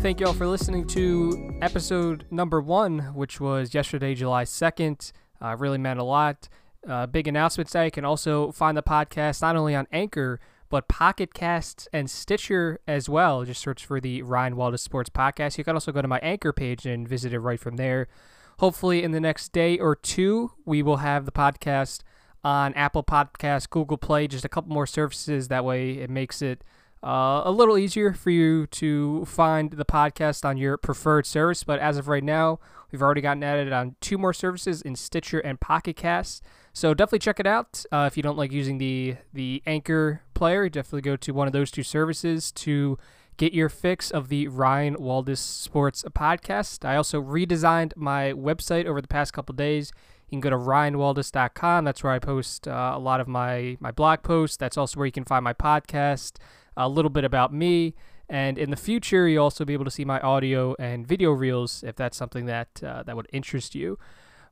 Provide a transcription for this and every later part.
thank you all for listening to episode number one, which was yesterday, July 2nd. Uh, really meant a lot. Uh, big announcement today. You can also find the podcast not only on Anchor, but Pocket Casts and Stitcher as well. Just search for the Ryan Waldis Sports Podcast. You can also go to my Anchor page and visit it right from there. Hopefully, in the next day or two, we will have the podcast on Apple Podcasts, Google Play, just a couple more services. That way, it makes it uh, a little easier for you to find the podcast on your preferred service. But as of right now, we've already gotten added on two more services in Stitcher and Pocket Casts. So definitely check it out. Uh, if you don't like using the the Anchor player, definitely go to one of those two services to get your fix of the Ryan Waldis Sports podcast. I also redesigned my website over the past couple days. You can go to ryanwaldis.com. That's where I post uh, a lot of my, my blog posts. That's also where you can find my podcast, a little bit about me. And in the future, you'll also be able to see my audio and video reels if that's something that uh, that would interest you.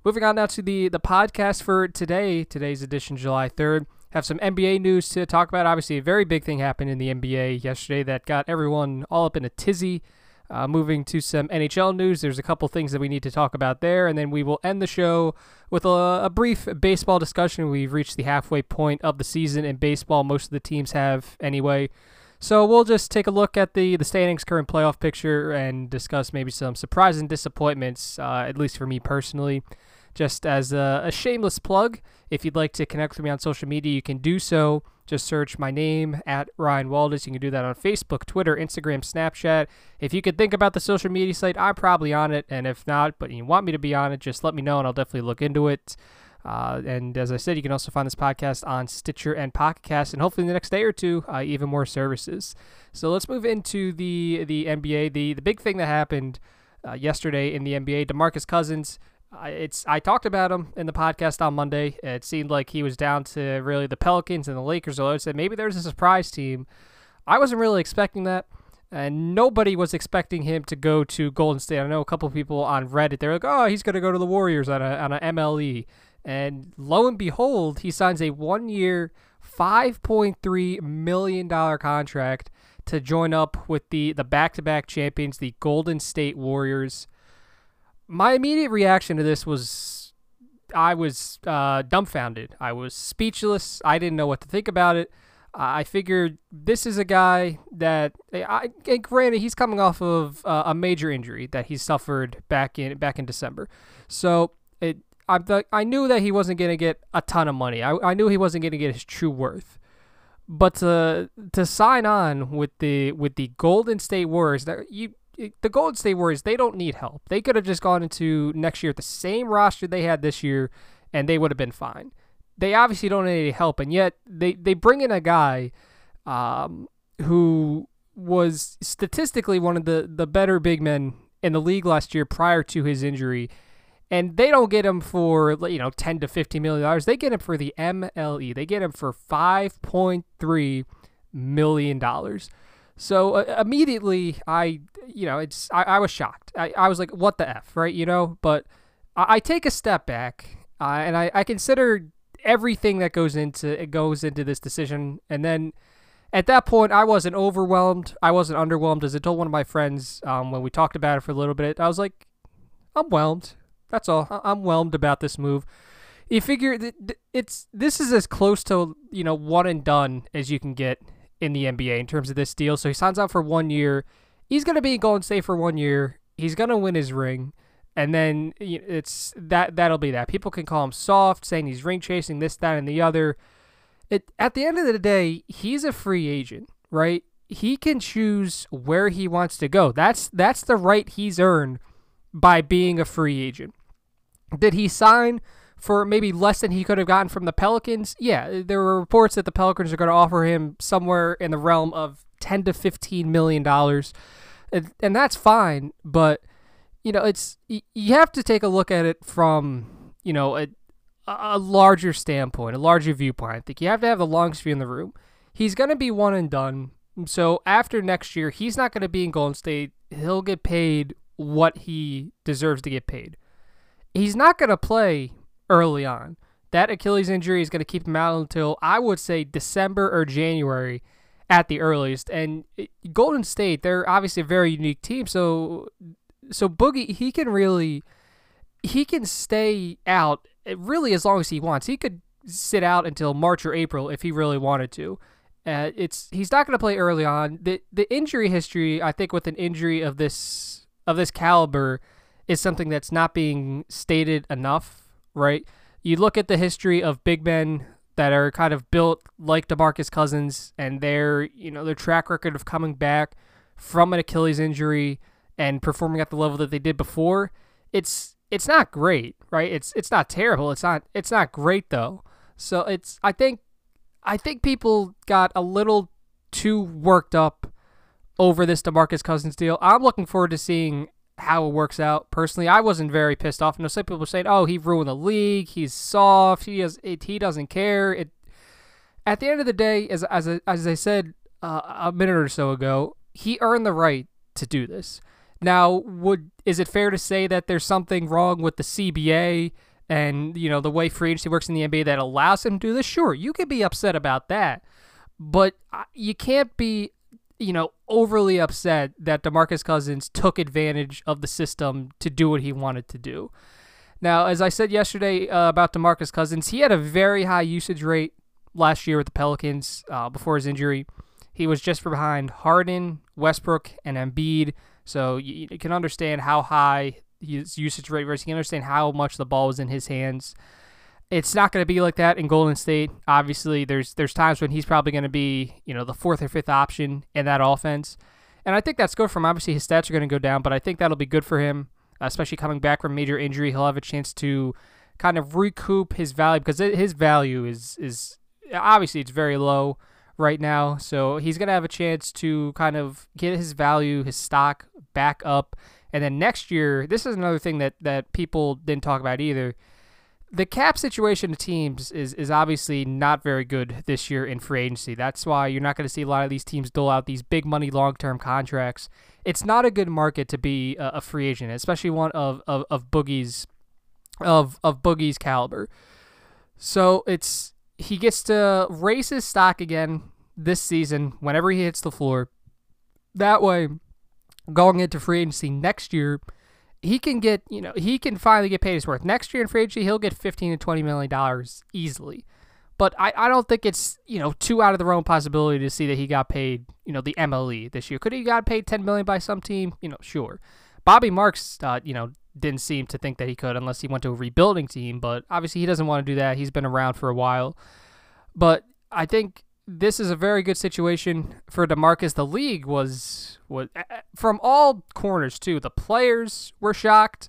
Moving on now to the, the podcast for today, today's edition, July 3rd. Have some NBA news to talk about. Obviously, a very big thing happened in the NBA yesterday that got everyone all up in a tizzy. Uh, moving to some NHL news, there's a couple things that we need to talk about there, and then we will end the show with a, a, brief baseball discussion. We've reached the halfway point of the season in baseball. Most of the teams have anyway. So we'll just take a look at the, the standings, current playoff picture, and discuss maybe some surprise and disappointments, uh, at least for me personally. Just as a, a shameless plug, if you'd like to connect with me on social media, you can do so. Just search my name at Ryan Waldis. You can do that on Facebook, Twitter, Instagram, Snapchat. If you could think about the social media site, I'm probably on it. And if not, but you want me to be on it, just let me know and I'll definitely look into it. Uh, and as I said, you can also find this podcast on Stitcher and Pocket Cast, and hopefully in the next day or two, uh, even more services. So let's move into the the NBA. The the big thing that happened uh, yesterday in the NBA, DeMarcus Cousins it's I talked about him in the podcast on Monday. It seemed like he was down to really the Pelicans and the Lakers. Although I said maybe there's a surprise team. I wasn't really expecting that, and nobody was expecting him to go to Golden State. I know a couple people on Reddit. They're like, "Oh, he's to go to the Warriors on a on a MLE," and lo and behold, he signs a one-year, five point three million dollar contract to join up with the the back-to-back champions, the Golden State Warriors my immediate reaction to this was I was uh, dumbfounded. I was speechless. I didn't know what to think about it. I figured this is a guy that, I, granted, he's coming off of uh, a major injury that he suffered back in back in December. So it, I, I knew that he wasn't going to get a ton of money. I, I knew he wasn't going to get his true worth. But to to sign on with the with the Golden State Warriors, that you the Golden State Warriors, they don't need help. They could have just gone into next year with the same roster they had this year, and they would have been fine. They obviously don't need any help, and yet they, they bring in a guy um, who was statistically one of the, the better big men in the league last year prior to his injury. And they don't get him for you know ten to fifteen million dollars. They get him for the MLE. They get him for five point three million dollars. So uh, immediately, I, you know, it's I, I was shocked. I, I was like, what the f, right? You know, but I, I take a step back uh, and I, I consider everything that goes into it goes into this decision, and then at that point, I wasn't overwhelmed. I wasn't underwhelmed. As I told one of my friends um, when we talked about it for a little bit, I was like, I'm whelmed. That's all. I'm whelmed about this move. You figure that it's this is as close to you know one and done as you can get in the NBA in terms of this deal. So he signs out for one year. He's going to be in Golden for one year. He's going to win his ring. And then it's that that'll be that. People can call him soft, saying he's ring chasing this, that, and the other. It at the end of the day, he's a free agent, right? He can choose where he wants to go. That's that's the right he's earned by being a free agent. Did he sign for maybe less than he could have gotten from the Pelicans. Yeah, there were reports that the Pelicans are going to offer him somewhere in the realm of 10 to 15 million dollars. And, that's fine, but you know, it's you have to take a look at it from, you know, a, a larger standpoint, a larger viewpoint. I think you have to have the longest view in the room. He's going to be one and done. So after next year, he's not going to be in Golden State. He'll get paid what he deserves to get paid. He's not going to play early on. That Achilles injury is going to keep him out until I would say December or January at the earliest. And Golden State, they're obviously a very unique team. So, so Boogie, he can really, he can stay out really as long as he wants. He could sit out until March or April if he really wanted to. Uh, it's he's not going to play early on. the The injury history, I think, with an injury of this of this caliber, is something that's not being stated enough. Right? You look at the history of big men that are kind of built like DeMarcus Cousins and their you know their track record of coming back from an Achilles injury and performing at the level that they did before, it's it's not great, right? It's it's not terrible. It's not it's not great though. So it's I think I think people got a little too worked up over this DeMarcus Cousins deal. I'm looking forward to seeing how it works out. Personally, I wasn't very pissed off. You know, some people saying, "Oh, he ruined the league. He's soft. He has it, he doesn't care." It at the end of the day, as as as I said uh, a minute or so ago, he earned the right to do this. Now, would is it fair to say that there's something wrong with the CBA and you know the way free agency works in the NBA that allows him to do this? Sure, you could be upset about that, but uh, you can't be you know, overly upset that DeMarcus Cousins took advantage of the system to do what he wanted to do. Now, as I said yesterday uh, about DeMarcus Cousins, he had a very high usage rate last year with the Pelicans uh, before his injury. He was just behind Harden, Westbrook, and Embiid. So you, you can understand how high his usage rate was. You can understand how much the ball was in his hands it's not going to be like that in Golden State. Obviously, there's there's times when he's probably going to be you know the fourth or fifth option in that offense, and I think that's good for him. Obviously, his stats are going to go down, but I think that'll be good for him, especially coming back from major injury. He'll have a chance to kind of recoup his value because his value is is obviously it's very low right now. So he's going to have a chance to kind of get his value, his stock back up, and then next year, this is another thing that that people didn't talk about either the cap situation of teams is, is obviously not very good this year in free agency. That's why you're not going to see a lot of these teams dole out these big money long term contracts. It's not a good market to be a, a free agent, especially one of, of, of Boogie's of of Boogie's caliber. So it's he gets to raise his stock again this season whenever he hits the floor. That way, going into free agency next year he can get, you know, he can finally get paid his worth. Next year in free agency, he'll get 15 to 20 million dollars easily. But I, I don't think it's, you know, too out of the realm possibility to see that he got paid, you know, the MLE this year. Could he got paid 10 million by some team? You know, sure. Bobby Marks, uh, you know, didn't seem to think that he could unless he went to a rebuilding team, but obviously he doesn't want to do that. He's been around for a while. But I think this is a very good situation for DeMarcus. The league was was from all corners too. The players were shocked.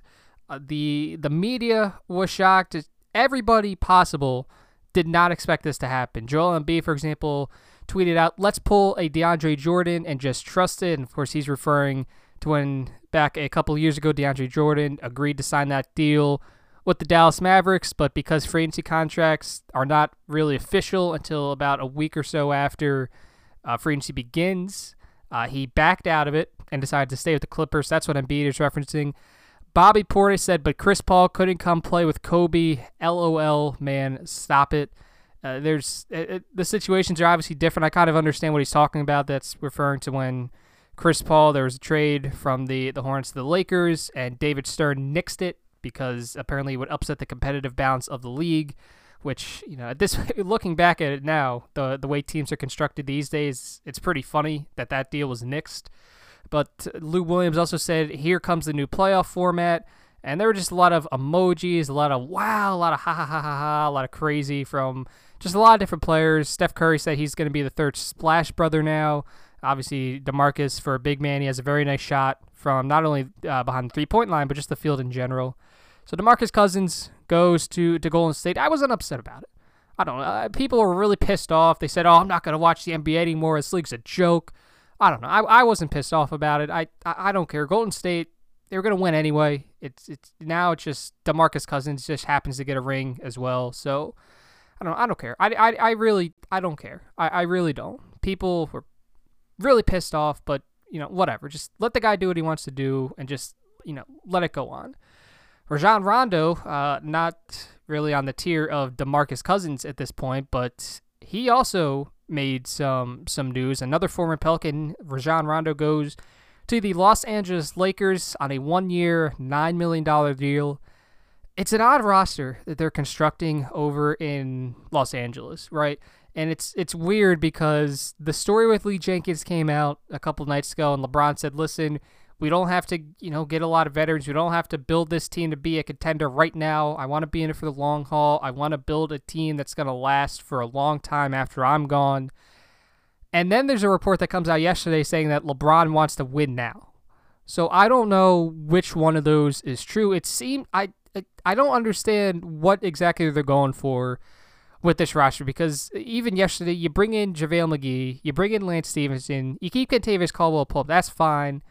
Uh, the the media was shocked. Everybody possible did not expect this to happen. Joel Embiid, for example, tweeted out, "Let's pull a DeAndre Jordan and just trust it." And of course, he's referring to when back a couple years ago, DeAndre Jordan agreed to sign that deal with the Dallas Mavericks, but because free agency contracts are not really official until about a week or so after uh, free agency begins, uh, he backed out of it and decided to stay with the Clippers. That's what Embiid is referencing. Bobby Portis said, but Chris Paul couldn't come play with Kobe. LOL, man, stop it. Uh, there's it, it, the situations are obviously different. I kind of understand what he's talking about. That's referring to when Chris Paul there was a trade from the the Hornets to the Lakers, and David Stern nixed it because apparently it would upset the competitive balance of the league. Which you know, this looking back at it now, the the way teams are constructed these days, it's pretty funny that that deal was nixed. But Lou Williams also said, "Here comes the new playoff format." And there were just a lot of emojis, a lot of wow, a lot of ha ha ha ha ha, a lot of crazy from just a lot of different players. Steph Curry said he's going to be the third Splash brother now. Obviously, DeMarcus, for a big man, he has a very nice shot from not only uh, behind the three point line, but just the field in general. So DeMarcus Cousins goes to, to Golden State. I wasn't upset about it. I don't know. Uh, people were really pissed off. They said, "Oh, I'm not going to watch the NBA anymore. This league's a joke." I don't know. I, I wasn't pissed off about it. I I, I don't care. Golden State, they were going to win anyway. It's it's now it's just DeMarcus Cousins just happens to get a ring as well. So I don't I don't care. I, I, I really I don't care. I, I really don't. People were really pissed off, but you know whatever. Just let the guy do what he wants to do and just you know let it go on. Rajon Rondo, uh, not really on the tier of DeMarcus Cousins at this point, but he also made some some news. Another former Pelican, Rajon Rondo, goes to the Los Angeles Lakers on a one-year, nine million dollar deal. It's an odd roster that they're constructing over in Los Angeles, right? And it's it's weird because the story with Lee Jenkins came out a couple nights ago, and LeBron said, "Listen, we don't have to, you know, get a lot of veterans. We don't have to build this team to be a contender right now. I want to be in it for the long haul. I want to build a team that's going to last for a long time after I'm gone. And then there's a report that comes out yesterday saying that LeBron wants to win now. So I don't know which one of those is true. It seemed I I don't understand what exactly they're going for with this roster because even yesterday you bring in JaVale McGee, you bring in Lance Stephenson, you keep Kentavious Caldwell Pope, that's fine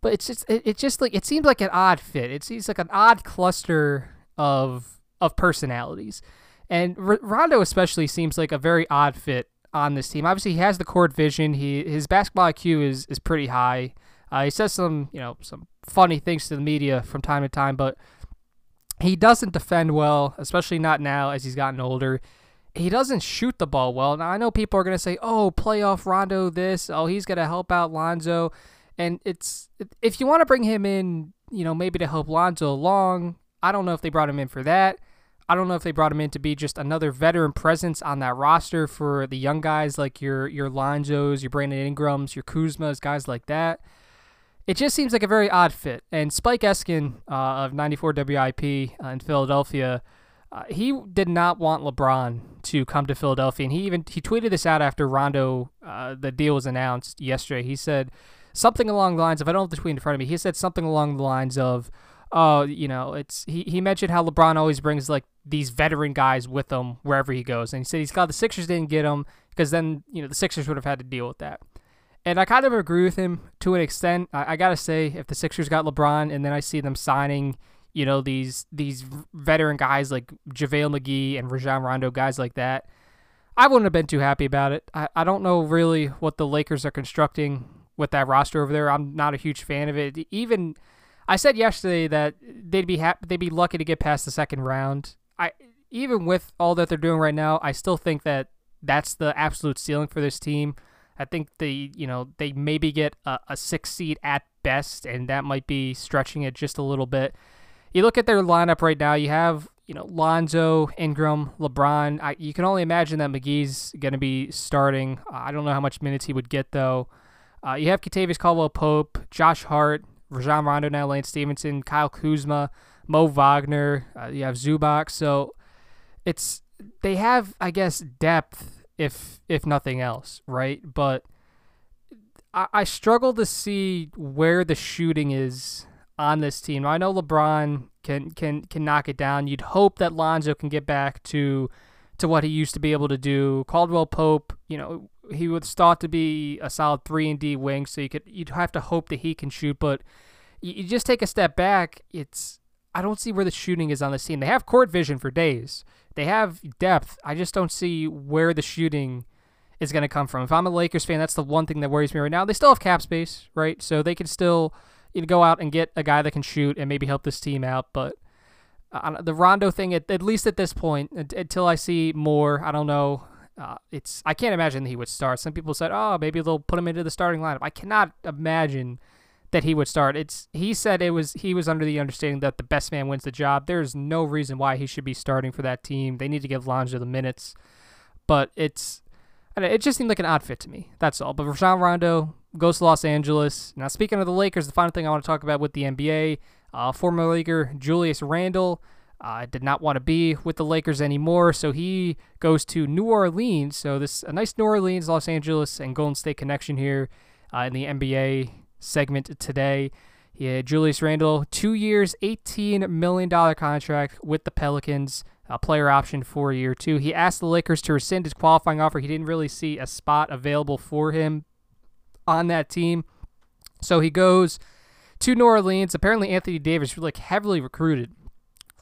but it's just it, it just like it seems like an odd fit. It seems like an odd cluster of of personalities, and R- Rondo especially seems like a very odd fit on this team. Obviously, he has the court vision. He his basketball IQ is is pretty high. Uh, he says some you know some funny things to the media from time to time, but he doesn't defend well, especially not now as he's gotten older. He doesn't shoot the ball well. Now I know people are gonna say, "Oh, playoff Rondo, this. Oh, he's gonna help out Lonzo." And it's if you want to bring him in, you know, maybe to help Lonzo along. I don't know if they brought him in for that. I don't know if they brought him in to be just another veteran presence on that roster for the young guys like your your Lonzos, your Brandon Ingrams, your Kuzmas, guys like that. It just seems like a very odd fit. And Spike Eskin uh, of 94 WIP uh, in Philadelphia, uh, he did not want LeBron to come to Philadelphia, and he even he tweeted this out after Rondo uh, the deal was announced yesterday. He said something along the lines of I don't have the tweet in front of me. He said something along the lines of, "Oh, you know, it's." He he mentioned how LeBron always brings like these veteran guys with him wherever he goes, and he said he's glad the Sixers didn't get him because then you know the Sixers would have had to deal with that. And I kind of agree with him to an extent. I, I gotta say, if the Sixers got LeBron and then I see them signing, you know, these these veteran guys like JaVale McGee and Rajon Rondo, guys like that, I wouldn't have been too happy about it. I, I don't know really what the Lakers are constructing with that roster over there. I'm not a huge fan of it. Even I said yesterday that they'd be happy, they'd be lucky to get past the second round. I even with all that they're doing right now, I still think that that's the absolute ceiling for this team. I think they, you know, they maybe get a, a six seed at best, and that might be stretching it just a little bit. You look at their lineup right now. You have, you know, Lonzo, Ingram, LeBron. I, you can only imagine that McGee's going to be starting. I don't know how much minutes he would get though. Uh, you have Kentavious Caldwell Pope, Josh Hart, Rajon Rondo now, Lance Stephenson, Kyle Kuzma, Mo Wagner. Uh, you have Zubac. So it's they have, I guess, depth if if nothing else, right? But I, I struggle to see where the shooting is on this team. I know LeBron can can can knock it down. You'd hope that Lonzo can get back to to what he used to be able to do. Caldwell Pope, you know, he was thought to be a solid three and D wing, so you could you'd have to hope that he can shoot. But you, you just take a step back, it's I don't see where the shooting is on this team. They have court vision for days. They have depth. I just don't see where the shooting is going to come from. If I'm a Lakers fan, that's the one thing that worries me right now. They still have cap space, right? So they can still you know, go out and get a guy that can shoot and maybe help this team out. But uh, the Rondo thing, at, at least at this point, until I see more, I don't know uh, it's I can't imagine he would start. Some people said, "Oh, maybe they'll put him into the starting lineup." I cannot imagine that he would start. It's he said it was he was under the understanding that the best man wins the job. There's no reason why he should be starting for that team. They need to give Lonzo the minutes, but it's it just seemed like an odd fit to me. That's all. But Rajon Rondo goes to Los Angeles. Now, speaking of the Lakers, the final thing I want to talk about with the NBA, uh, former Laker Julius Randle uh, did not want to be with the Lakers anymore, so he goes to New Orleans. So this a nice New Orleans, Los Angeles, and Golden State connection here uh, in the NBA segment today. Yeah, Julius Randle, two years, $18 million contract with the Pelicans, a player option for year two. He asked the Lakers to rescind his qualifying offer. He didn't really see a spot available for him on that team. So he goes to New Orleans. Apparently, Anthony Davis like heavily recruited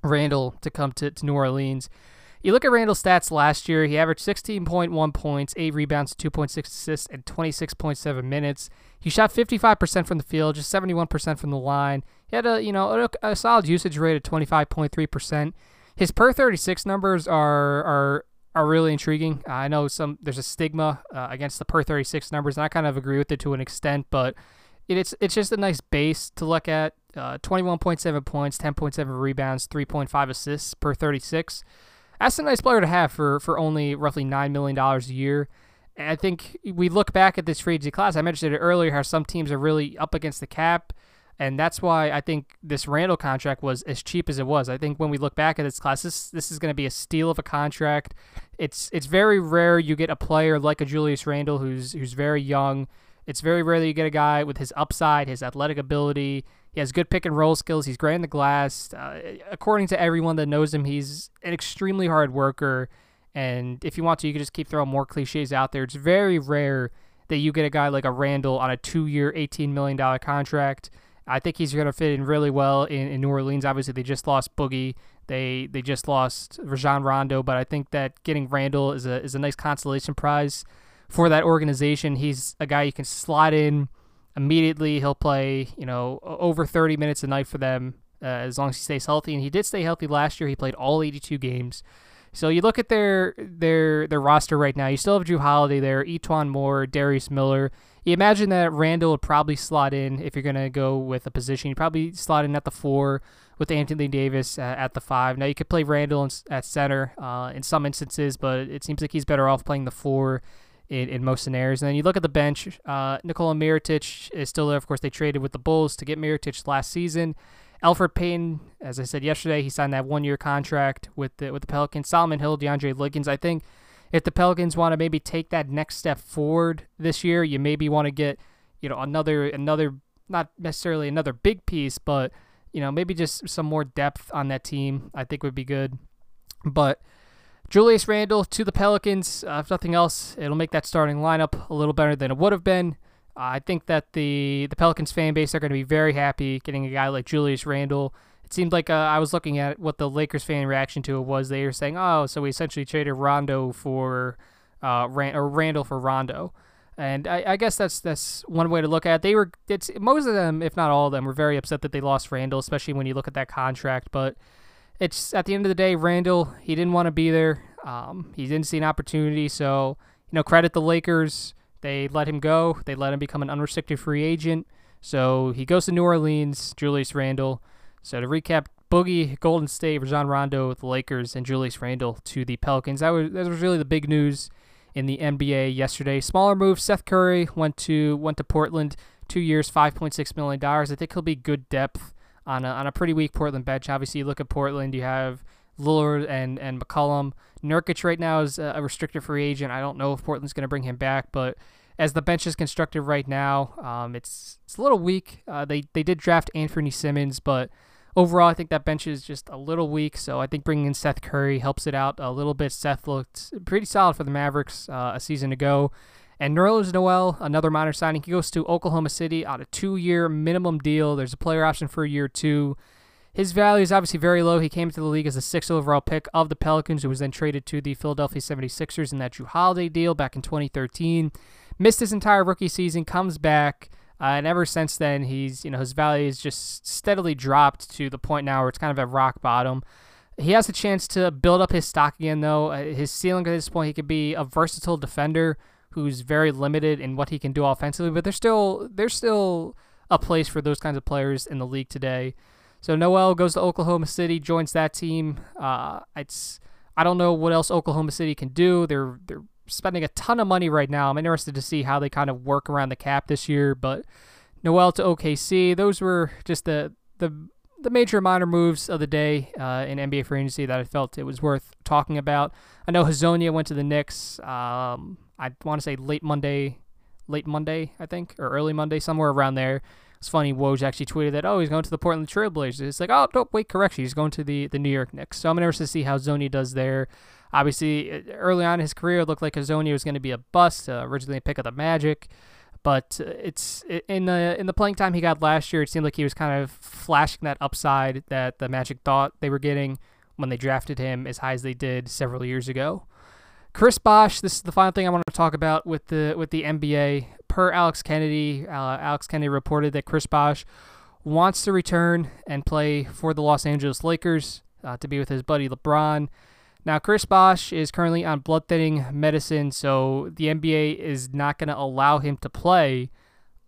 Randle to come to, to New Orleans. You look at Randle's stats last year, he averaged 16.1 points, 8 rebounds, 2.6 assists, and 26.7 minutes. He shot 55% from the field, just 71% from the line. He had a, you know, a, a solid usage rate of 25.3%. His per 36 numbers are are are really intriguing. I know some there's a stigma uh, against the per 36 numbers, and I kind of agree with it to an extent, but it's it's just a nice base to look at. Uh, 21.7 points, 10.7 rebounds, 3.5 assists per 36. That's a nice player to have for for only roughly nine million dollars a year. And I think we look back at this free agency class. I mentioned it earlier how some teams are really up against the cap. And that's why I think this Randle contract was as cheap as it was. I think when we look back at this class, this this is going to be a steal of a contract. It's it's very rare you get a player like a Julius Randle who's who's very young. It's very rare that you get a guy with his upside, his athletic ability. He has good pick and roll skills. He's great in the glass. Uh, according to everyone that knows him, he's an extremely hard worker. And if you want to, you can just keep throwing more cliches out there. It's very rare that you get a guy like a Randle on a two-year, $18 million contract. I think he's going to fit in really well in, in New Orleans. Obviously, they just lost Boogie. They they just lost Rajon Rondo, but I think that getting Randle is a is a nice consolation prize for that organization. He's a guy you can slot in immediately. He'll play you know over 30 minutes a night for them uh, as long as he stays healthy. And he did stay healthy last year. He played all 82 games. So you look at their their their roster right now. You still have Jrue Holiday there, E'Twaun Moore, Darius Miller. You imagine that Randle would probably slot in if you're gonna go with a position. You probably slot in at the four with Anthony Davis at, at the five. Now you could play Randle in, at center uh, in some instances, but it seems like he's better off playing the four in, in most scenarios. And then you look at the bench. Uh, Nikola Mirotic is still there. Of course, they traded with the Bulls to get Mirotic last season. Elfrid Payton, as I said yesterday, he signed that one-year contract with the with the Pelicans. Solomon Hill, DeAndre Liggins. I think if the Pelicans want to maybe take that next step forward this year, you maybe want to get you know another another not necessarily another big piece, but you know maybe just some more depth on that team. I think would be good. But Julius Randle to the Pelicans. Uh, if nothing else, it'll make that starting lineup a little better than it would have been. I think that the the Pelicans fan base are going to be very happy getting a guy like Julius Randle. It seemed like uh, I was looking at what the Lakers fan reaction to it was. They were saying, "Oh, so we essentially traded Rondo for uh, Rand- or Randle for Rondo," and I, I, guess that's that's one way to look at it. They were it's most of them, if not all of them, were very upset that they lost Randle, especially when you look at that contract. But it's at the end of the day, Randle, he didn't want to be there. Um, he didn't see an opportunity, so you know credit the Lakers they let him go. They let him become an unrestricted free agent. So he goes to New Orleans, Julius Randle. So to recap, Boogie, Golden State, Rajon Rondo with the Lakers, and Julius Randle to the Pelicans. That was that was really the big news in the NBA yesterday. Smaller move: Seth Curry went to went to Portland, two years, five point six million dollars. I think he'll be good depth on a on a pretty weak Portland bench. Obviously, you look at Portland, you have Lillard and and McCollum. Nurkic right now is a restricted free agent. I don't know if Portland's going to bring him back, but as the bench is constructed right now, um, it's it's a little weak. Uh, they they did draft Anfernee Simons, but overall, I think that bench is just a little weak. So I think bringing in Seth Curry helps it out a little bit. Seth looked pretty solid for the Mavericks uh, a season ago. And Nerlens Noel, another minor signing, he goes to Oklahoma City on a two-year minimum deal. There's a player option for a year two. His value is obviously very low. He came to the league as a sixth overall pick of the Pelicans, who was then traded to the Philadelphia 76ers in that Jrue Holiday deal back in 2013. Missed his entire rookie season, comes back, uh, and ever since then, he's you know his value has just steadily dropped to the point now where it's kind of at rock bottom. He has a chance to build up his stock again, though. Uh, his ceiling at this point, he could be a versatile defender who's very limited in what he can do offensively, but there's still there's still a place for those kinds of players in the league today. So Noel goes to Oklahoma City, joins that team. Uh, it's I don't know what else Oklahoma City can do. They're they're spending a ton of money right now. I'm interested to see how they kind of work around the cap this year. But Noel to OKC, those were just the the the major minor moves of the day uh, in NBA free agency that I felt it was worth talking about. I know Hezonja went to the Knicks. Um, I want to say late Monday, late Monday, I think, or early Monday, somewhere around there. It's funny, Woj actually tweeted that, oh, he's going to the Portland Trailblazers. It's like, oh, no, wait, correction. He's going to the, the New York Knicks. So I'm interested to see how Zoni does there. Obviously, uh, early on in his career, it looked like Hezonja was going to be a bust, uh, originally a pick of the Magic. But uh, it's in the in the playing time he got last year, it seemed like he was kind of flashing that upside that the Magic thought they were getting when they drafted him as high as they did several years ago. Chris Bosh, this is the final thing I want to talk about with the with the NBA. Per Alex Kennedy, uh, Alex Kennedy reported that Chris Bosh wants to return and play for the Los Angeles Lakers uh, to be with his buddy LeBron. Now, Chris Bosh is currently on blood thinning medicine, so the NBA is not going to allow him to play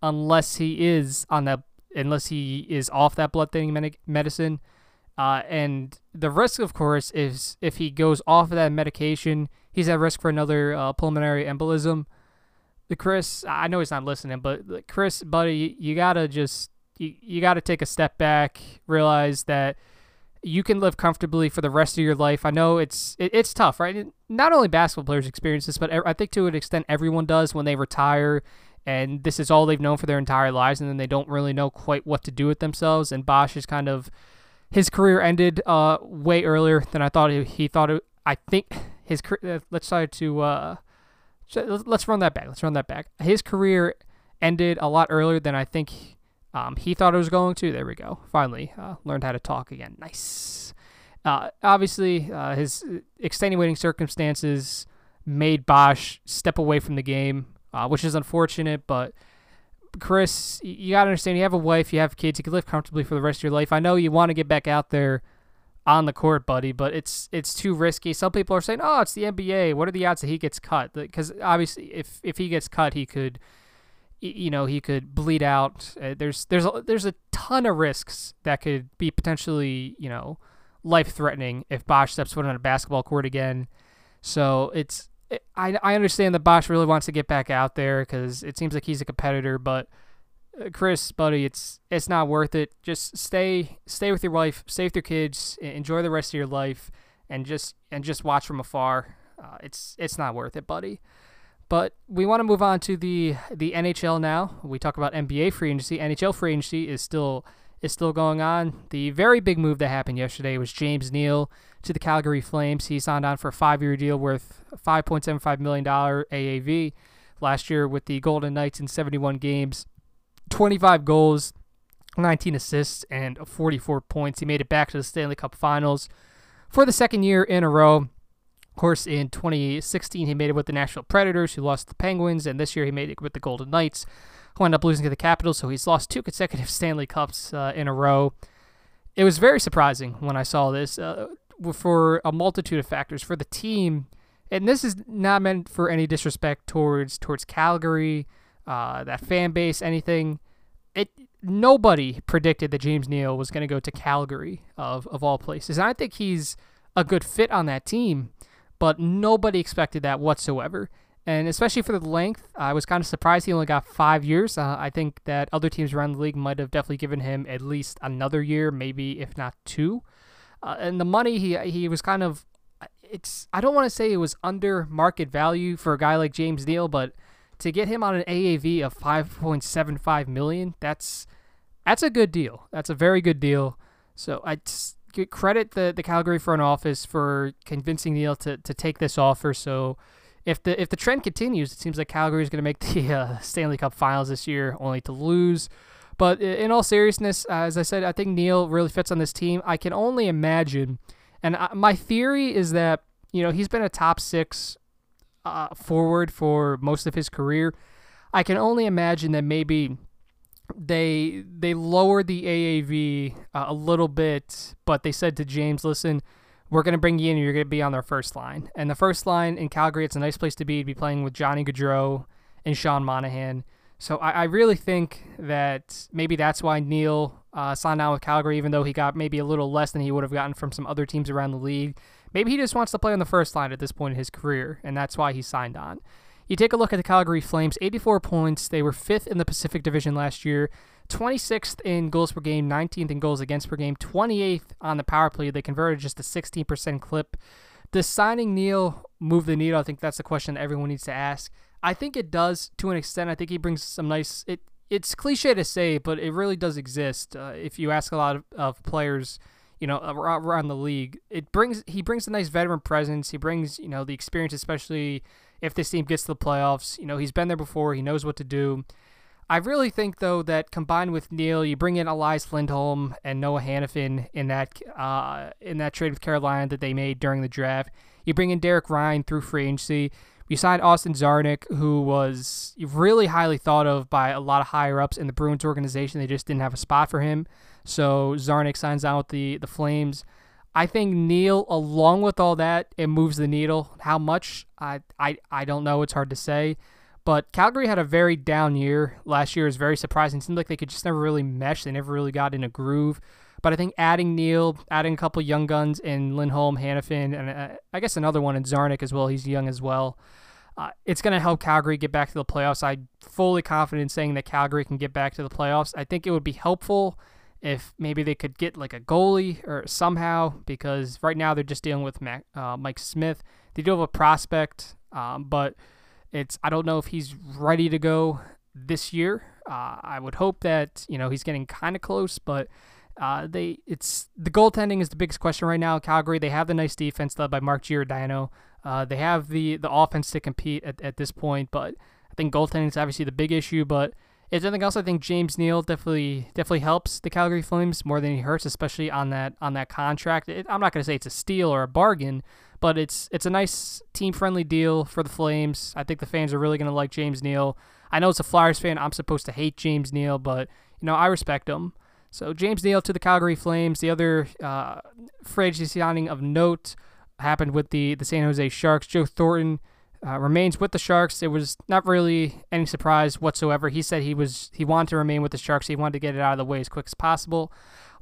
unless he is on that, unless he is off that blood thinning medicine. Uh, and the risk, of course, is if he goes off of that medication, he's at risk for another uh, pulmonary embolism. The Chris, I know he's not listening, but Chris, buddy, you gotta just you, you gotta take a step back, realize that you can live comfortably for the rest of your life. I know it's it, it's tough, right? Not only basketball players experience this, but I think to an extent everyone does when they retire and this is all they've known for their entire lives and then they don't really know quite what to do with themselves and Bosh is kind of his career ended uh, way earlier than I thought he, he thought it, I think his uh, let's try to uh, let's run that back. Let's run that back. His career ended a lot earlier than I think um, he thought it was going to. There we go. Finally, uh, learned how to talk again. Nice. Uh, obviously, uh, his extenuating circumstances made Bosh step away from the game, uh, which is unfortunate. But Chris, you gotta understand, you have a wife, you have kids, you can live comfortably for the rest of your life. I know you want to get back out there on the court, buddy, but it's it's too risky. Some people are saying, "Oh, it's the NBA. What are the odds that he gets cut?" Because obviously, if if he gets cut, he could, you know, he could bleed out. Uh, there's there's a, there's a ton of risks that could be potentially, you know, life threatening if Bosh steps foot on a basketball court again. So it's it, I I understand that Bosh really wants to get back out there because it seems like he's a competitor, but uh, Chris, buddy, it's it's not worth it. Just stay stay with your wife, stay with your kids, enjoy the rest of your life, and just and just watch from afar. Uh, it's it's not worth it, buddy. But we want to move on to the the NHL now. We talk about NBA free agency. NHL free agency is still is still going on. The very big move that happened yesterday was James Neal to the Calgary Flames. He signed on for a five-year deal worth $5.75 million AAV last year with the Golden Knights in 71 games. 25 goals, 19 assists, and 44 points. He made it back to the Stanley Cup Finals for the second year in a row. Of course, in 2016, he made it with the Nashville Predators, who lost the Penguins, and this year he made it with the Golden Knights, who ended up losing to the Capitals. So he's lost two consecutive Stanley Cups uh, in a row. It was very surprising when I saw this uh, for a multitude of factors. For the team, and this is not meant for any disrespect towards towards Calgary uh, that fan base, anything. It nobody predicted that James Neal was going to go to Calgary of of all places. And I think he's a good fit on that team, but nobody expected that whatsoever. And especially for the length, I was kind of surprised he only got five years. Uh, I think that other teams around the league might have definitely given him at least another year, maybe if not two. Uh, and the money he he was kind of it's I don't want to say it was under market value for a guy like James Neal, but to get him on an AAV of 5.75 million, that's that's a good deal. That's a very good deal. So I credit the the Calgary front office for convincing Neal to, to take this offer. So if the if the trend continues, it seems like Calgary is going to make the uh, Stanley Cup Finals this year, only to lose. But in all seriousness, uh, as I said, I think Neal really fits on this team. I can only imagine, and I, my theory is that you know he's been a top six uh, forward for most of his career. I can only imagine that maybe they they lowered the AAV uh, a little bit, but they said to James, "Listen, we're going to bring you in. and You're going to be on their first line." And the first line in Calgary, it's a nice place to be. To be playing with Johnny Gaudreau and Sean Monahan. So I, I really think that maybe that's why Neal uh, signed on with Calgary, even though he got maybe a little less than he would have gotten from some other teams around the league. Maybe he just wants to play on the first line at this point in his career, and that's why he signed on. You take a look at the Calgary Flames, 84 points. They were fifth in the Pacific Division last year, 26th in goals per game, 19th in goals against per game, 28th on the power play. They converted just a 16% clip. Does signing Neal move the needle? I think that's the question that everyone needs to ask. I think it does to an extent. I think he brings some nice. It it's cliche to say, but it really does exist. Uh, if you ask a lot of, of players you know, around the league. It brings he brings a nice veteran presence. He brings you know the experience, especially if this team gets to the playoffs. You know, he's been there before. He knows what to do. I really think though that combined with Neal, you bring in Elias Lindholm and Noah Hanifin in that uh, in that trade with Carolina that they made during the draft. You bring in Derek Ryan through free agency. You signed Austin Czarnik, who was really highly thought of by a lot of higher ups in the Bruins organization. They just didn't have a spot for him. So Czarnik signs on with the the Flames. I think Neal, along with all that, it moves the needle. How much? I, I, I don't know. It's hard to say. But Calgary had a very down year. Last year was very surprising. It seemed like they could just never really mesh. They never really got in a groove. But I think adding Neal, adding a couple young guns in Lindholm, Hanifin, and uh, I guess another one in Czarnik as well. He's young as well. Uh, it's going to help Calgary get back to the playoffs. I'm fully confident in saying that Calgary can get back to the playoffs. I think it would be helpful if maybe they could get like a goalie or somehow because right now they're just dealing with Mac, uh, Mike Smith. They do have a prospect, um, but it's I don't know if he's ready to go this year. Uh, I would hope that you know he's getting kind of close, but uh, they it's the goaltending is the biggest question right now. Calgary they have the nice defense led by Mark Giordano. Uh, they have the the offense to compete at, at this point, but I think goaltending is obviously the big issue. But if anything else, I think James Neal definitely definitely helps the Calgary Flames more than he hurts, especially on that on that contract. It, I'm not going to say it's a steal or a bargain, but it's it's a nice team friendly deal for the Flames. I think the fans are really going to like James Neal. I know as a Flyers fan, I'm supposed to hate James Neal, but you know I respect him. So James Neal to the Calgary Flames. The other uh, free agency signing of note happened with the the San Jose Sharks. Joe Thornton uh, remains with the Sharks. It was not really any surprise whatsoever. He said he was he wanted to remain with the Sharks. He wanted to get it out of the way as quick as possible.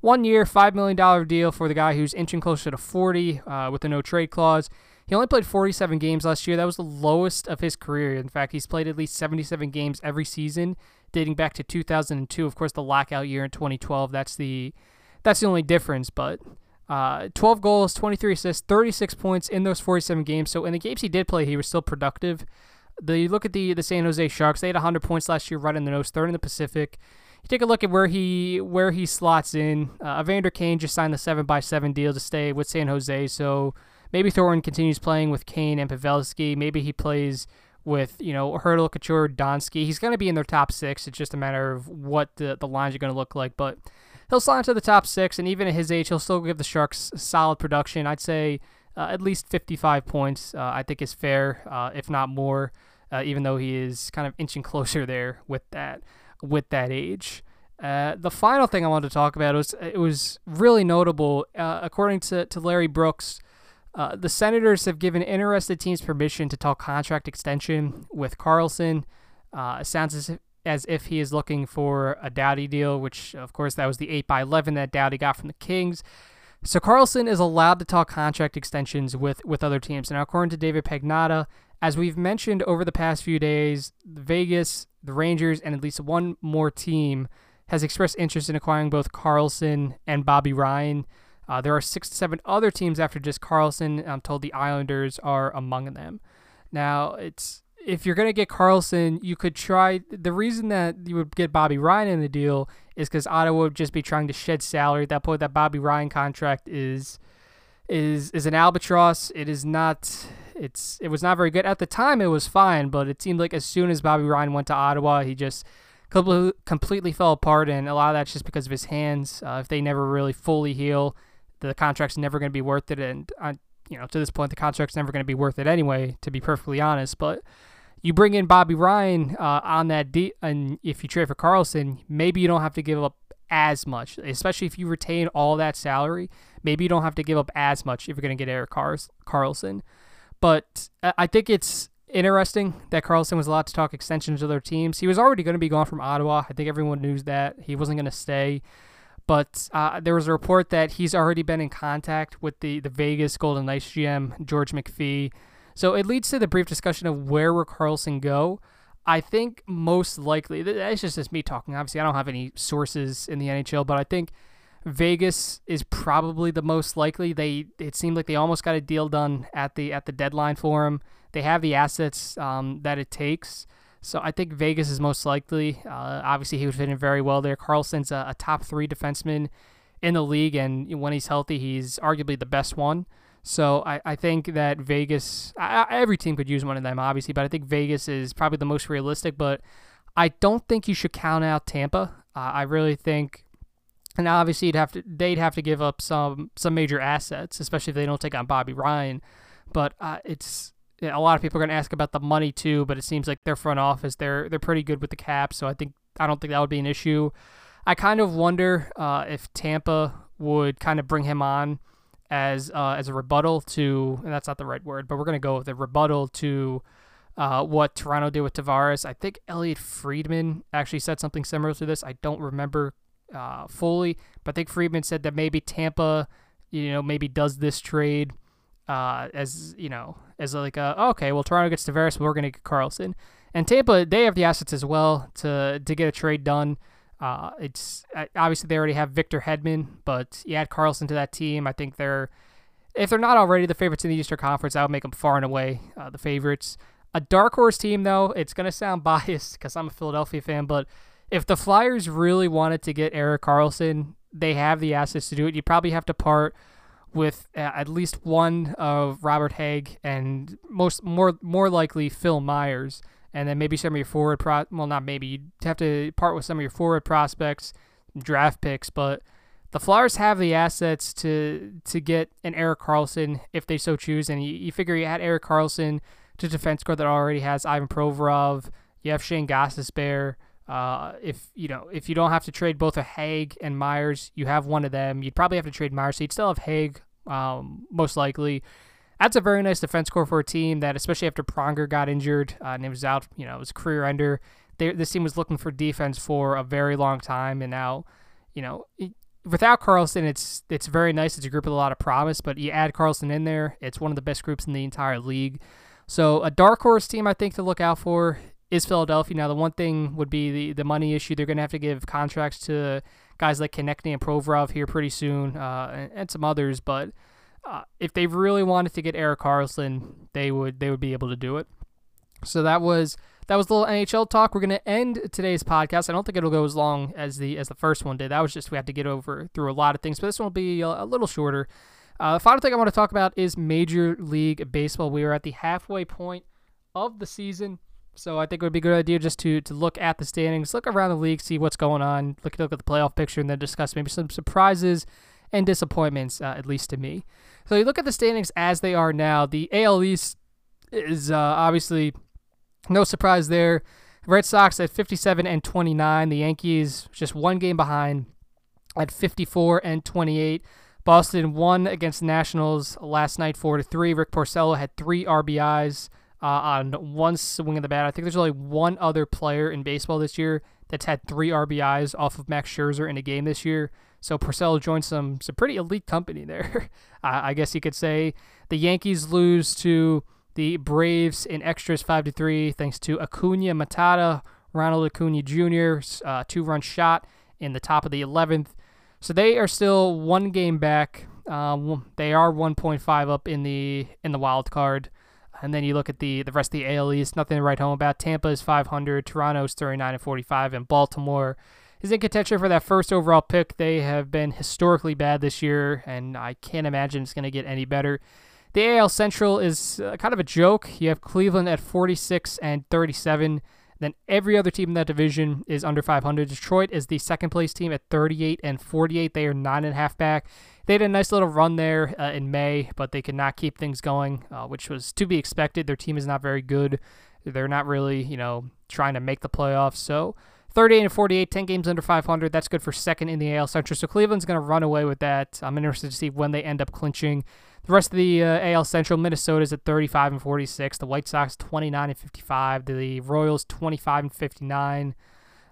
One year, five million dollar deal for the guy who's inching closer to forty uh, with a no trade clause. He only played 47 games last year. That was the lowest of his career. In fact, he's played at least 77 games every season dating back to 2002. Of course, the lockout year in 2012. That's the that's the only difference. But uh, 12 goals, 23 assists, 36 points in those 47 games. So in the games he did play, he was still productive. The you look at the the San Jose Sharks. They had 100 points last year, right in the nose, third in the Pacific. You take a look at where he where he slots in. Uh, Evander Kane just signed the seven by seven deal to stay with San Jose. So maybe Thornton continues playing with Kane and Pavelski. Maybe he plays with you know Hertl, Couture, Donskoi. He's going to be in their top six. It's just a matter of what the the lines are going to look like. But he'll slide into the top six, and even at his age, he'll still give the Sharks solid production. I'd say uh, at least 55 points. Uh, I think is fair, uh, if not more. Uh, even though he is kind of inching closer there with that with that age. Uh, the final thing I wanted to talk about was it was really notable. Uh, according to, to Larry Brooks, uh, the Senators have given interested teams permission to talk contract extension with Karlsson. Uh, it sounds as if, as if he is looking for a Doughty deal, which, of course, that was the 8 by 11 that Doughty got from the Kings. So Karlsson is allowed to talk contract extensions with, with other teams. Now, according to David Pagnotta, as we've mentioned over the past few days, Vegas, the Rangers, and at least one more team has expressed interest in acquiring both Karlsson and Bobby Ryan. Uh, there are six to seven other teams after just Karlsson. I'm told the Islanders are among them. Now, it's if you're going to get Karlsson, you could try. The reason that you would get Bobby Ryan in the deal is because Ottawa would just be trying to shed salary. At that point, that Bobby Ryan contract is is is an albatross. It is not. It's it was not very good at the time. It was fine, but it seemed like as soon as Bobby Ryan went to Ottawa, he just completely fell apart, and a lot of that's just because of his hands. Uh, if they never really fully heal, the contract's never going to be worth it. And, uh, you know, to this point, the contract's never going to be worth it anyway, to be perfectly honest. But you bring in Bobby Ryan uh, on that deal, and if you trade for Karlsson, maybe you don't have to give up as much, especially if you retain all that salary. Maybe you don't have to give up as much if you're going to get Erik Karlsson. But uh, I think it's interesting that Karlsson was allowed to talk extensions to other teams. He was already going to be gone from Ottawa. I think everyone knew that. He wasn't going to stay. But uh, there was a report that he's already been in contact with the, the Vegas Golden Knights GM, George McPhee. So it leads to the brief discussion of where will Karlsson go. I think most likely, that's just, just me talking. Obviously, I don't have any sources in the NHL, but I think Vegas is probably the most likely. They it seemed like they almost got a deal done at the at the deadline for him. They have the assets um, that it takes. So I think Vegas is most likely. Uh, obviously, he would fit in very well there. Karlsson's a, a, top three defenseman in the league, and when he's healthy, he's arguably the best one. So I, I think that Vegas, I, every team could use one of them, obviously, but I think Vegas is probably the most realistic. But I don't think you should count out Tampa. Uh, I really think, and obviously, you'd have to, they'd have to give up some some major assets, especially if they don't take on Bobby Ryan. But uh, it's a lot of people are going to ask about the money too, but it seems like their front office they're they're pretty good with the cap, so I think I don't think that would be an issue. I kind of wonder uh, if Tampa would kind of bring him on as uh, as a rebuttal to, and that's not the right word, but we're going to go with a rebuttal to uh, what Toronto did with Tavares. I think Elliotte Friedman actually said something similar to this. I don't remember uh, fully, but I think Friedman said that maybe Tampa, you know, maybe does this trade uh, as you know, as like a, okay, well Toronto gets Tavares, we're to get Karlsson, and Tampa they have the assets as well to to get a trade done. Uh, it's obviously they already have Victor Hedman, but you add Karlsson to that team. I think they're if they're not already the favorites in the Eastern Conference, I would make them far and away uh, the favorites. A dark horse team, though, it's to sound biased because I'm a Philadelphia fan, but if the Flyers really wanted to get Erik Karlsson, they have the assets to do it. You probably have to part with uh, at least one of Robert Hägg and most more more likely Phil Myers, and then maybe some of your forward pro. Well, not maybe you'd have to part with some of your forward prospects, draft picks, but the Flyers have the assets to to get an Erik Karlsson if they so choose, and you, you figure you add Erik Karlsson to defense core that already has Ivan Provorov. You have Shane Gostisbehere. Uh, if you know if you don't have to trade both a Hägg and Myers, you have one of them. You'd probably have to trade Myers, so you'd still have Hägg um, most likely. That's a very nice defense core for a team that, especially after Pronger got injured uh, and it was out, you know, it was career ender. They, this team was looking for defense for a very long time, and now, you know, without Karlsson, it's it's very nice. It's a group with a lot of promise, but you add Karlsson in there, it's one of the best groups in the entire league. So a dark horse team I think to look out for is Philadelphia. Now the one thing would be the the money issue. They're going to have to give contracts to guys like Konecny and Provorov here pretty soon, uh, and, and, some others. But uh, if they really wanted to get Erik Karlsson, they would they would be able to do it. So that was that was a little NHL talk. We're going to end today's podcast. I don't think it'll go as long as the as the first one did. That was just we had to get over through a lot of things, but this one will be a, a little shorter. Uh, the final thing I want to talk about is Major League Baseball. We are at the halfway point of the season, so I think it would be a good idea just to to look at the standings, look around the league, see what's going on, look, look at the playoff picture, and then discuss maybe some surprises and disappointments, uh, at least to me. So you look at the standings as they are now. The AL East is uh, obviously no surprise there. Red Sox at 57 and 29. The Yankees just one game behind at 54 and 28. Boston won against Nationals last night, four to three. Rick Porcello had three RBIs uh, on one swing of the bat. I think there's only one other player in baseball this year that's had three RBIs off of Max Scherzer in a game this year. So Porcello joined some some pretty elite company there. I guess you could say the Yankees lose to the Braves in extras five to three thanks to Acuna Matata, Ronald Acuna Jr. Uh, two run shot in the top of the 11th. So they are still one game back. Um, they are 1.5 up in the in the wild card. And then you look at the the rest of the AL East, nothing to write home about. Tampa is 500, Toronto is 39 and 45, and Baltimore is in contention for that first overall pick. They have been historically bad this year, and I can't imagine it's going to get any better. The AL Central is uh, kind of a joke. You have Cleveland at 46 and 37. Then every other team in that division is under 500. Detroit is the second place team at 38 and 48. They are nine and a half back. They had a nice little run there uh, in May, but they could not keep things going, uh, which was to be expected. Their team is not very good. They're not really, you know, trying to make the playoffs. So 38 and 48, 10 games under 500. That's good for second in the AL Central. So Cleveland's going to run away with that. I'm interested to see when they end up clinching. The rest of the uh, AL Central, Minnesota's at 35 and 46. The White Sox 29 and 55. The Royals 25 and 59.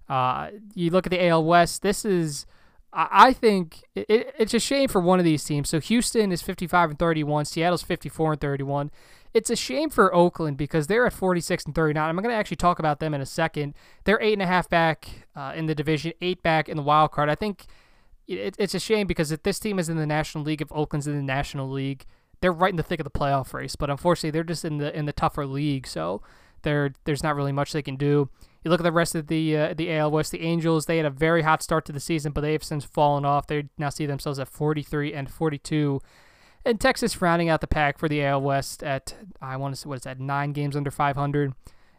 Uh, you look at the AL West. This is, I think, it, it's a shame for one of these teams. So Houston is 55 and 31. Seattle's 54 and 31. It's a shame for Oakland because they're at 46 and 39. I'm going to actually talk about them in a second. They're eight and a half back uh, in the division, eight back in the wild card. I think it, it's a shame because if this team is in the National League, if Oakland's in the National League, they're right in the thick of the playoff race. But unfortunately, they're just in the in the tougher league, so there there's not really much they can do. You look at the rest of the uh, the AL West. The Angels they had a very hot start to the season, but they have since fallen off. They now see themselves at 43 and 42. And Texas rounding out the pack for the AL West at I want to say what is that nine games under 500.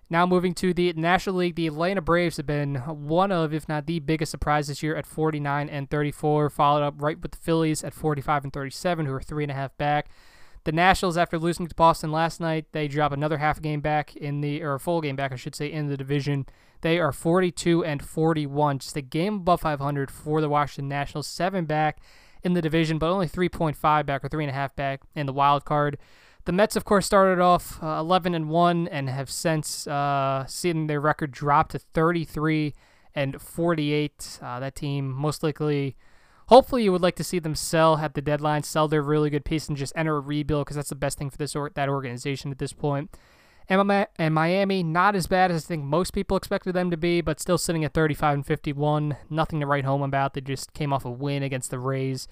Now moving to the National League, the Atlanta Braves have been one of, if not the biggest surprise this year at 49 and 34, followed up right with the Phillies at 45 and 37, who are three and a half back. The Nationals, after losing to Boston last night, they drop another half game back in the, or full game back, I should say, in the division. They are 42 and 41, just a game above 500 for the Washington Nationals, seven back in the division, but only 3.5 back or three and a half back in the wild card. The Mets, of course, started off uh, 11 and one and have since uh, seen their record drop to 33 and 48. Uh, that team most likely, hopefully, you would like to see them sell at the deadline, sell their really good piece, and just enter a rebuild because that's the best thing for this or- that organization at this point. And, and Miami, not as bad as I think most people expected them to be, but still sitting at 35 and 51. Nothing to write home about. They just came off a win against the Rays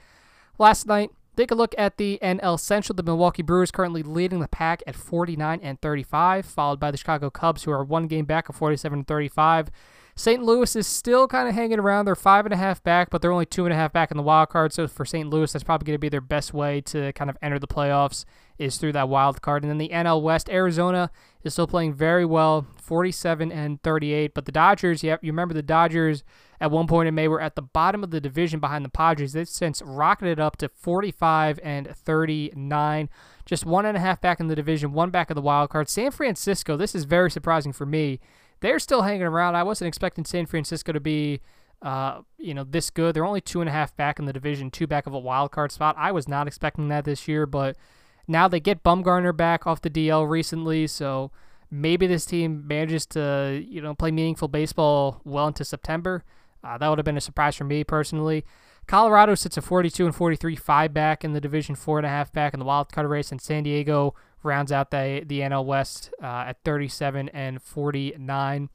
last night. Take a look at the NL Central. The Milwaukee Brewers currently leading the pack at 49 and 35, followed by the Chicago Cubs, who are one game back of 47 and 35. St. Louis is still kind of hanging around. They're five and a half back, but they're only two and a half back in the wild card. So for St. Louis, that's probably going to be their best way to kind of enter the playoffs is through that wild card. And then the NL West, Arizona is still playing very well, 47 and 38. But the Dodgers, yeah, you remember the Dodgers at one point in May were at the bottom of the division behind the Padres. They've since rocketed up to 45 and 39. Just one and a half back in the division, one back of the wild card. San Francisco, this is very surprising for me. They're still hanging around. I wasn't expecting San Francisco to be uh, you know, this good. They're only two and a half back in the division, two back of a wild card spot. I was not expecting that this year, but now they get Bumgarner back off the DL recently, so maybe this team manages to you know play meaningful baseball well into September. Uh, that would have been a surprise for me personally. Colorado sits at 42 and 43, five back in the division, four and a half back in the wild card race, and San Diego rounds out the the NL West uh, at 37 and 49.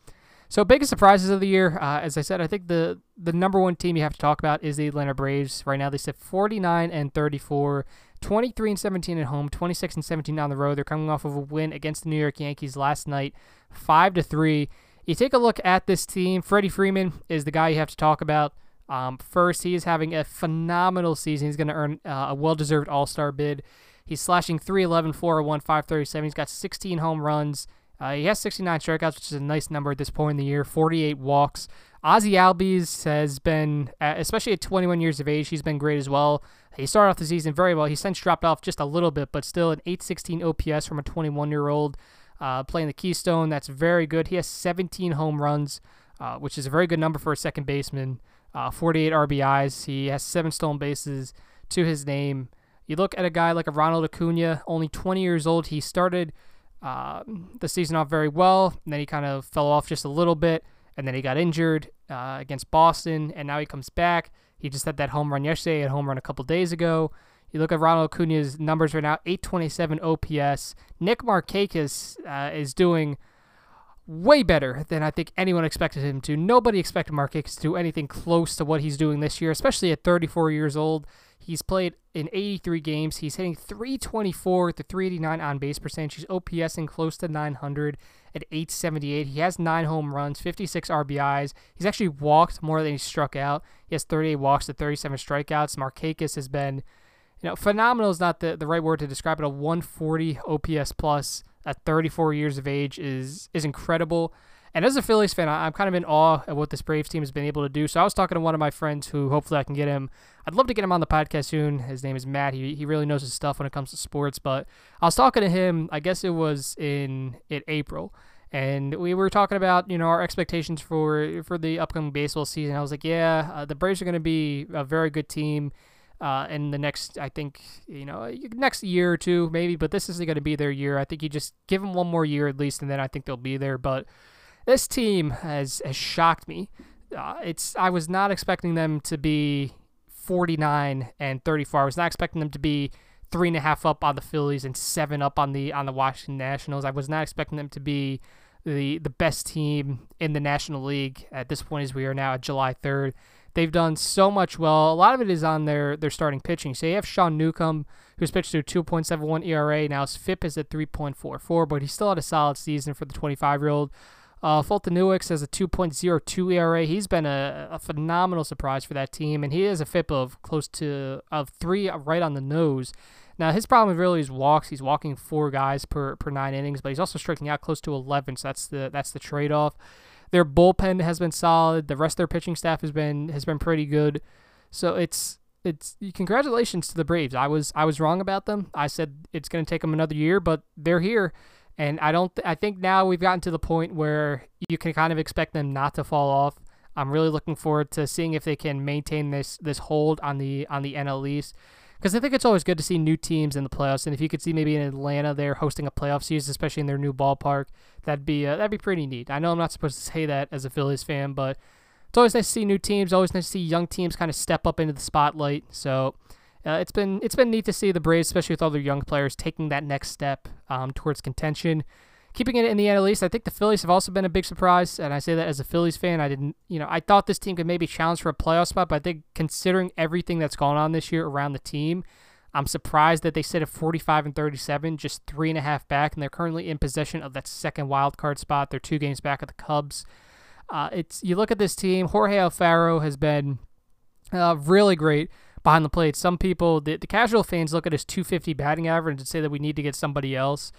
So biggest surprises of the year, uh, as I said, I think the the number one team you have to talk about is the Atlanta Braves. Right now they sit 49 and 34, 23 and 17 at home, 26 and 17 on the road. They're coming off of a win against the New York Yankees last night, five to three. You take a look at this team. Freddie Freeman is the guy you have to talk about. Um, first, he is having a phenomenal season. He's going to earn uh, a well-deserved All-Star bid. He's slashing 311, 401, 537. He's got 16 home runs. Uh, he has 69 strikeouts, which is a nice number at this point in the year. 48 walks. Ozzy Albies has been, uh, especially at 21 years of age, he's been great as well. He started off the season very well. He's since dropped off just a little bit, but still an 816 OPS from a 21 year old uh, playing the Keystone. That's very good. He has 17 home runs, uh, which is a very good number for a second baseman. Uh, 48 RBIs. He has seven stolen bases to his name. You look at a guy like a Ronald Acuna, only 20 years old. He started uh, the season off very well, and then he kind of fell off just a little bit, and then he got injured uh, against Boston, and now he comes back. He just had that home run yesterday, a home run a couple days ago. You look at Ronald Acuna's numbers right now 827 OPS. Nick Markakis uh, is doing way better than I think anyone expected him to. Nobody expected Markakis to do anything close to what he's doing this year, especially at 34 years old. He's played in 83 games. He's hitting 324 to 389 on base percentage. He's OPSing close to 900 at 878. He has nine home runs, 56 RBIs. He's actually walked more than he struck out. He has 38 walks to 37 strikeouts. Markakis has been, you know, phenomenal is not the, the right word to describe it. A 140 OPS plus at 34 years of age is is incredible. And as a Phillies fan, I'm kind of in awe at what this Braves team has been able to do. So I was talking to one of my friends who hopefully I can get him. I'd love to get him on the podcast soon. His name is Matt. He, he really knows his stuff when it comes to sports. But I was talking to him, I guess it was in, in April. And we were talking about, you know, our expectations for for the upcoming baseball season. I was like, yeah, uh, the Braves are going to be a very good team uh, in the next, I think, you know, next year or two, maybe. But this isn't going to be their year. I think you just give them one more year at least, and then I think they'll be there. But this team has has shocked me. Uh, it's I was not expecting them to be 49 and 34. I was not expecting them to be three and a half up on the Phillies and seven up on the on the Washington Nationals. I was not expecting them to be the the best team in the National League at this point as we are now at July 3rd. They've done so much well. A lot of it is on their their starting pitching. So you have Sean Newcomb, who's pitched to a 2.71 ERA. Now his FIP is at 3.44, but he still had a solid season for the 25 year old. Uh, Foltynewicz has a 2.02 ERA. He's been a, a, phenomenal surprise for that team, and he has a FIP of close to of three right on the nose. Now his problem really is walks. He's walking four guys per, per nine innings, but he's also striking out close to 11. So that's the that's the trade off. Their bullpen has been solid. The rest of their pitching staff has been has been pretty good. So it's it's congratulations to the Braves. I was I was wrong about them. I said it's going to take them another year, but they're here. And I don't. Th- I think now we've gotten to the point where you can kind of expect them not to fall off. I'm really looking forward to seeing if they can maintain this this hold on the on the NL East because I think it's always good to see new teams in the playoffs. And if you could see maybe in Atlanta they're hosting a playoff series, especially in their new ballpark, that'd be uh, that'd be pretty neat. I know I'm not supposed to say that as a Phillies fan, but it's always nice to see new teams. Always nice to see young teams kind of step up into the spotlight. So uh, it's been it's been neat to see the Braves, especially with all their young players, taking that next step um, towards contention keeping it in the NL East, I think the Phillies have also been a big surprise, and I say that as a Phillies fan. I didn't, you know, I thought this team could maybe challenge for a playoff spot, but I think considering everything that's gone on this year around the team, I'm surprised that they sit at 45 and 37, just three and a half back, and they're currently in possession of that second wild card spot. They're two games back of the Cubs. Uh, it's you look at this team. Jorge Alfaro has been uh, really great behind the plate. Some people, the, the casual fans, look at his 250 batting average and say that we need to get somebody else.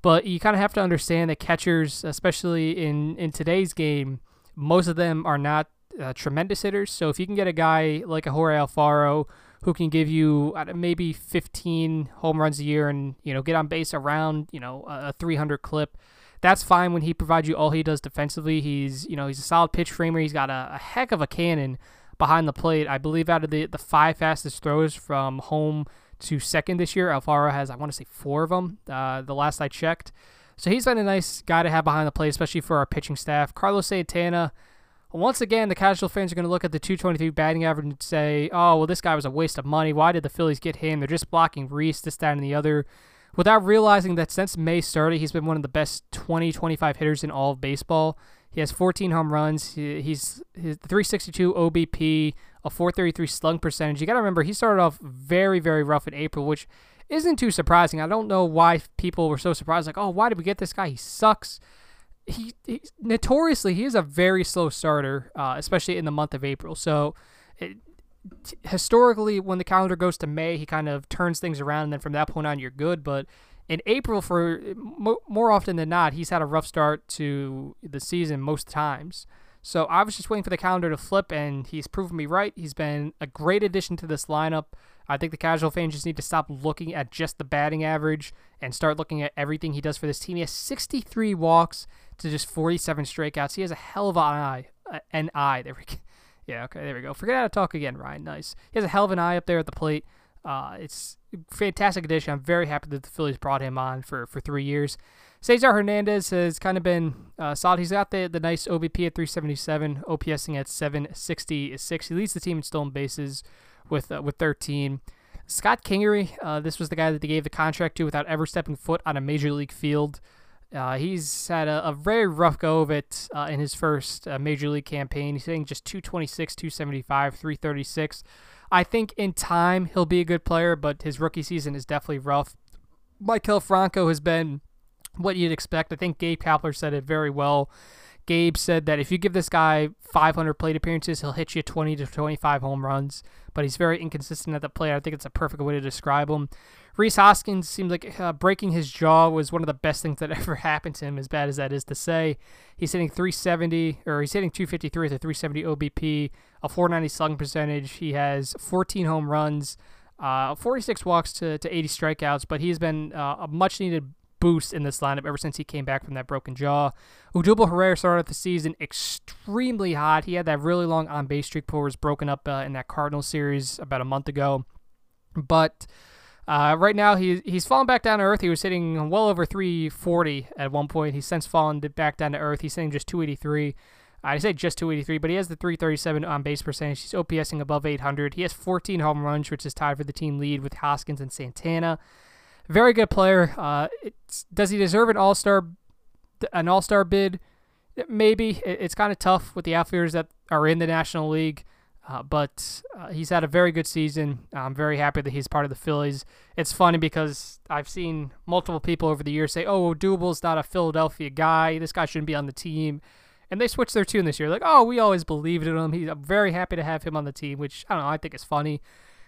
But you kind of have to understand that catchers, especially in, in today's game, most of them are not uh, tremendous hitters. So if you can get a guy like a Jorge Alfaro who can give you maybe 15 home runs a year and you know get on base around you know a 300 clip, that's fine when he provides you all he does defensively. He's you know he's a solid pitch framer. He's got a, a heck of a cannon behind the plate. I believe out of the the five fastest throws from home to second this year. Alfaro has, I want to say, four of them. Uh, the last I checked, so he's been a nice guy to have behind the plate, especially for our pitching staff. Carlos Santana. Once again, the casual fans are going to look at the 223 batting average and say, "Oh, well, this guy was a waste of money. Why did the Phillies get him? They're just blocking Rhys, this, that, and the other." Without realizing that since May started, he's been one of the best 20, 25 hitters in all of baseball. He has 14 home runs. He, he's his 362 OBP, a 433 slung percentage. You got to remember he started off very very rough in April, which isn't too surprising. I don't know why people were so surprised. Like, oh, why did we get this guy? He sucks. He, he notoriously he is a very slow starter, uh, especially in the month of April. So. It, historically, when the calendar goes to May, he kind of turns things around, and then from that point on, you're good. But in April, for more often than not, he's had a rough start to the season most times. So I was just waiting for the calendar to flip, and he's proven me right. He's been a great addition to this lineup. I think the casual fans just need to stop looking at just the batting average and start looking at everything he does for this team. He has 63 walks to just 47 strikeouts. He has a hell of an eye. Uh, an eye. There we go. Yeah, okay, there we go. Forget how to talk again, Ryan. Nice. He has a hell of an eye up there at the plate. Uh, it's fantastic addition. I'm very happy that the Phillies brought him on for, for three years. Cesar Hernandez has kind of been uh, solid. He's got the, the nice OBP at 377, OPSing at 766. He leads the team in stolen bases with uh, with 13. Scott Kingery, uh, this was the guy that they gave the contract to without ever stepping foot on a major league field. Uh, he's had a, a, very rough go of it uh, in his first uh, major league campaign. He's hitting just 226, 275, 336. I think in time he'll be a good player, but his rookie season is definitely rough. Maikel Franco has been what you'd expect. I think Gabe Kapler said it very well. Gabe said that if you give this guy 500 plate appearances, he'll hit you 20 to 25 home runs, but he's very inconsistent at the plate. I think it's a perfect way to describe him. Rhys Hoskins seemed like uh, breaking his jaw was one of the best things that ever happened to him, as bad as that is to say. He's hitting 370, or he's hitting 253 with a 370 OBP, a 490 slugging percentage. He has 14 home runs, uh, 46 walks to, to 80 strikeouts, but he's been uh, a much needed boost in this lineup ever since he came back from that broken jaw. Odubel Herrera started the season extremely hot. He had that really long on base streak before was broken up uh, in that Cardinal series about a month ago. But uh, right now, he, he's fallen back down to earth. He was hitting well over 340 at one point. He's since fallen back down to earth. He's hitting just 283. I say just 283, but he has the 337 on base percentage. He's OPSing above 800. He has 14 home runs, which is tied for the team lead with Hoskins and Santana. Very good player. Uh, does he deserve an All Star, an All Star bid? Maybe. It's kind of tough with the outfielders that are in the National League. Uh, but uh, he's had a very good season. I'm very happy that he's part of the Phillies. It's funny because I've seen multiple people over the years say, "Oh, Odubel's not a Philadelphia guy. This guy shouldn't be on the team." And they switched their tune this year, like, "Oh, we always believed in him. He's I'm very happy to have him on the team." Which I don't know. I think is funny.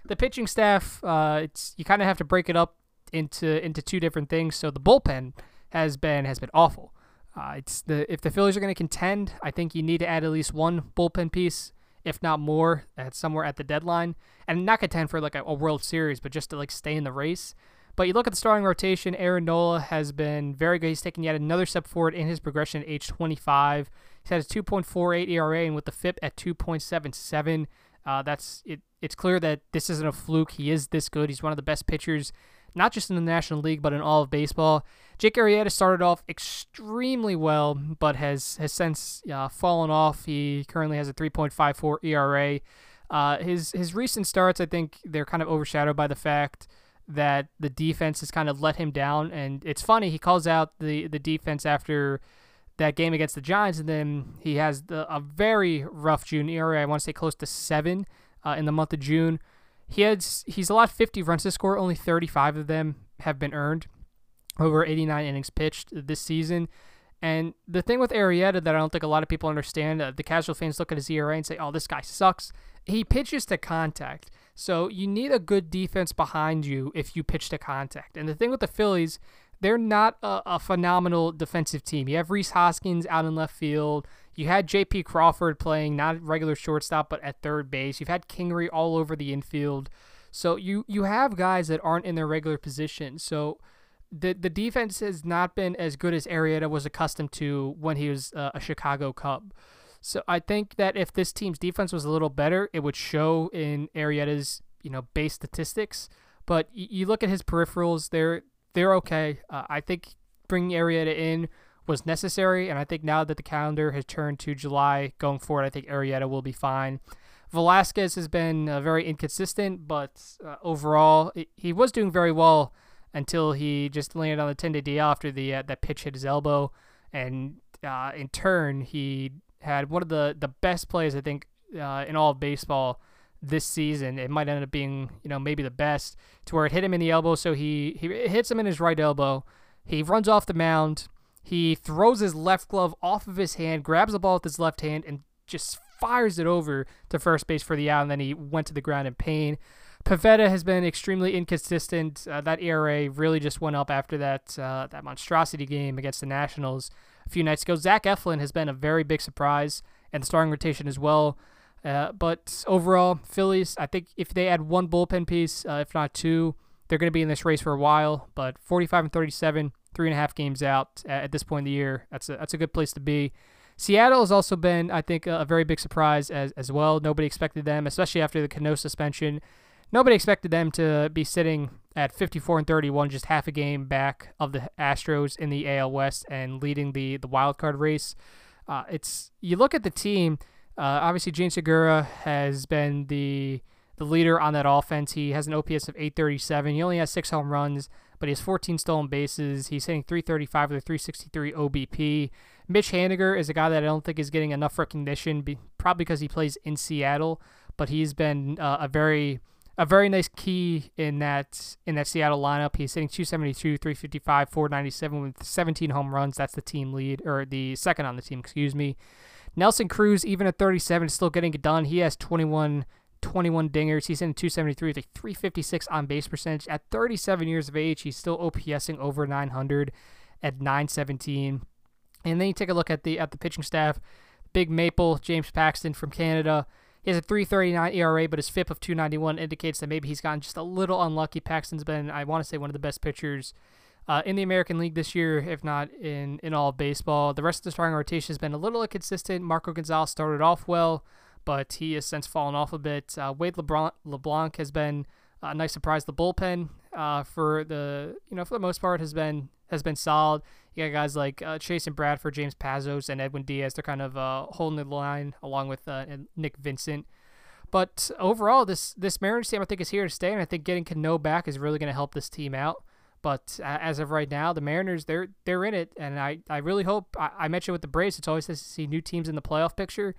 The pitching staff, uh, it's you kind of have to break it up into into two different things. So the bullpen has been has been awful. Uh, it's the if the Phillies are going to contend, I think you need to add at least one bullpen piece if not more, at somewhere at the deadline, and not contend for like a, a, World Series, but just to like stay in the race. But you look at the starting rotation, Aaron Nola has been very good. He's taken yet another step forward in his progression at age 25. He's had a 2.48 ERA and with the FIP at 2.77. Uh, that's it. It's clear that this isn't a fluke. He is this good. He's one of the best pitchers, not just in the National League, but in all of baseball. Jake Arrieta started off extremely well, but has has since uh, fallen off. He currently has a 3.54 ERA. Uh, his his recent starts, I think, they're kind of overshadowed by the fact that the defense has kind of let him down. And it's funny he calls out the the defense after that game against the Giants, and then he has the, a very rough June ERA. I want to say close to seven uh, in the month of June. He has he's allowed 50 runs to score. Only 35 of them have been earned. Over 89 innings pitched this season. And the thing with Arrieta that I don't think a lot of people understand, uh, the casual fans look at his ERA and say, "Oh, this guy sucks." He pitches to contact, so you need a good defense behind you if you pitch to contact. And the thing with the Phillies they're not a, a, phenomenal defensive team. You have Rhys Hoskins out in left field. You had J.P. Crawford playing not regular shortstop, but at third base. You've had Kingery all over the infield. So you you have guys that aren't in their regular position. So the the defense has not been as good as Arrieta was accustomed to when he was uh, a Chicago Cub. So I think that if this team's defense was a little better, it would show in Arrieta's you know base statistics. But you look at his peripherals; they're they're okay. Uh, I think bringing Arrieta in was necessary, and I think now that the calendar has turned to July going forward, I think Arrieta will be fine. Velasquez has been uh, very inconsistent, but uh, overall, it, he was doing very well until he just landed on the 10 day DL after the uh, that pitch hit his elbow, and uh, in turn, he had one of the the best plays I think uh, in all of baseball this season. It might end up being, you know, maybe the best to where it hit him in the elbow. So he, he hits him in his right elbow. He runs off the mound. He throws his left glove off of his hand, grabs the ball with his left hand, and just fires it over to first base for the out. And then he went to the ground in pain. Pivetta has been extremely inconsistent. Uh, that ERA really just went up after that uh, that monstrosity game against the Nationals a few nights ago. Zach Eflin has been a very big surprise, and the starting rotation as well. Uh, but overall, Phillies, I think if they add one bullpen piece, uh, if not two, they're going to be in this race for a while. But 45 and 37, three and a half games out at, this point in the year, that's a, that's a good place to be. Seattle has also been, I think, a, a very big surprise as, as well. Nobody expected them, especially after the Cano suspension. Nobody expected them to be sitting at 54 and 31, just half a game back of the Astros in the AL West and leading the the wild card race. Uh, it's you look at the team uh, obviously, Jean Segura has been the the leader on that offense. He has an OPS of 837. He only has six home runs, but he has 14 stolen bases. He's hitting 335 with a 363 OBP. Mitch Haniger is a guy that I don't think is getting enough recognition, probably because he plays in Seattle, but he's been uh, a very a very nice key in that in that Seattle lineup. He's hitting 272, 355, 497 with 17 home runs. That's the team lead or the second on the team, excuse me. Nelson Cruz, even at 37, is still getting it done. He has 21, 21 dingers. He's in 273 with a 356 on base percentage. At 37 years of age, he's still OPSing over 900 at 917. And then you take a look at the at the pitching staff. Big Maple, James Paxton from Canada. He has a 3.39 ERA, but his FIP of 291 indicates that maybe he's gotten just a little unlucky. Paxton's been, I want to say, one of the best pitchers uh, in the American League this year, if not in, in all of baseball. The rest of the starting rotation has been a little inconsistent. Marco Gonzalez started off well, but he has since fallen off a bit. Uh, Wade LeBron, LeBlanc has been a nice surprise. The bullpen uh, for the you know for the most part has been has been solid. You got guys like uh, Chasen Bradford, James Pazos, and Edwin Diaz. They're kind of uh, holding the line along with uh, Nick Vincent. But overall, this this Mariners team I think is here to stay, and I think getting Cano back is really going to help this team out. But as of right now, the Mariners they're they're in it, and I, I really hope I, I mentioned with the Braves, it's always nice to see new teams in the playoff picture.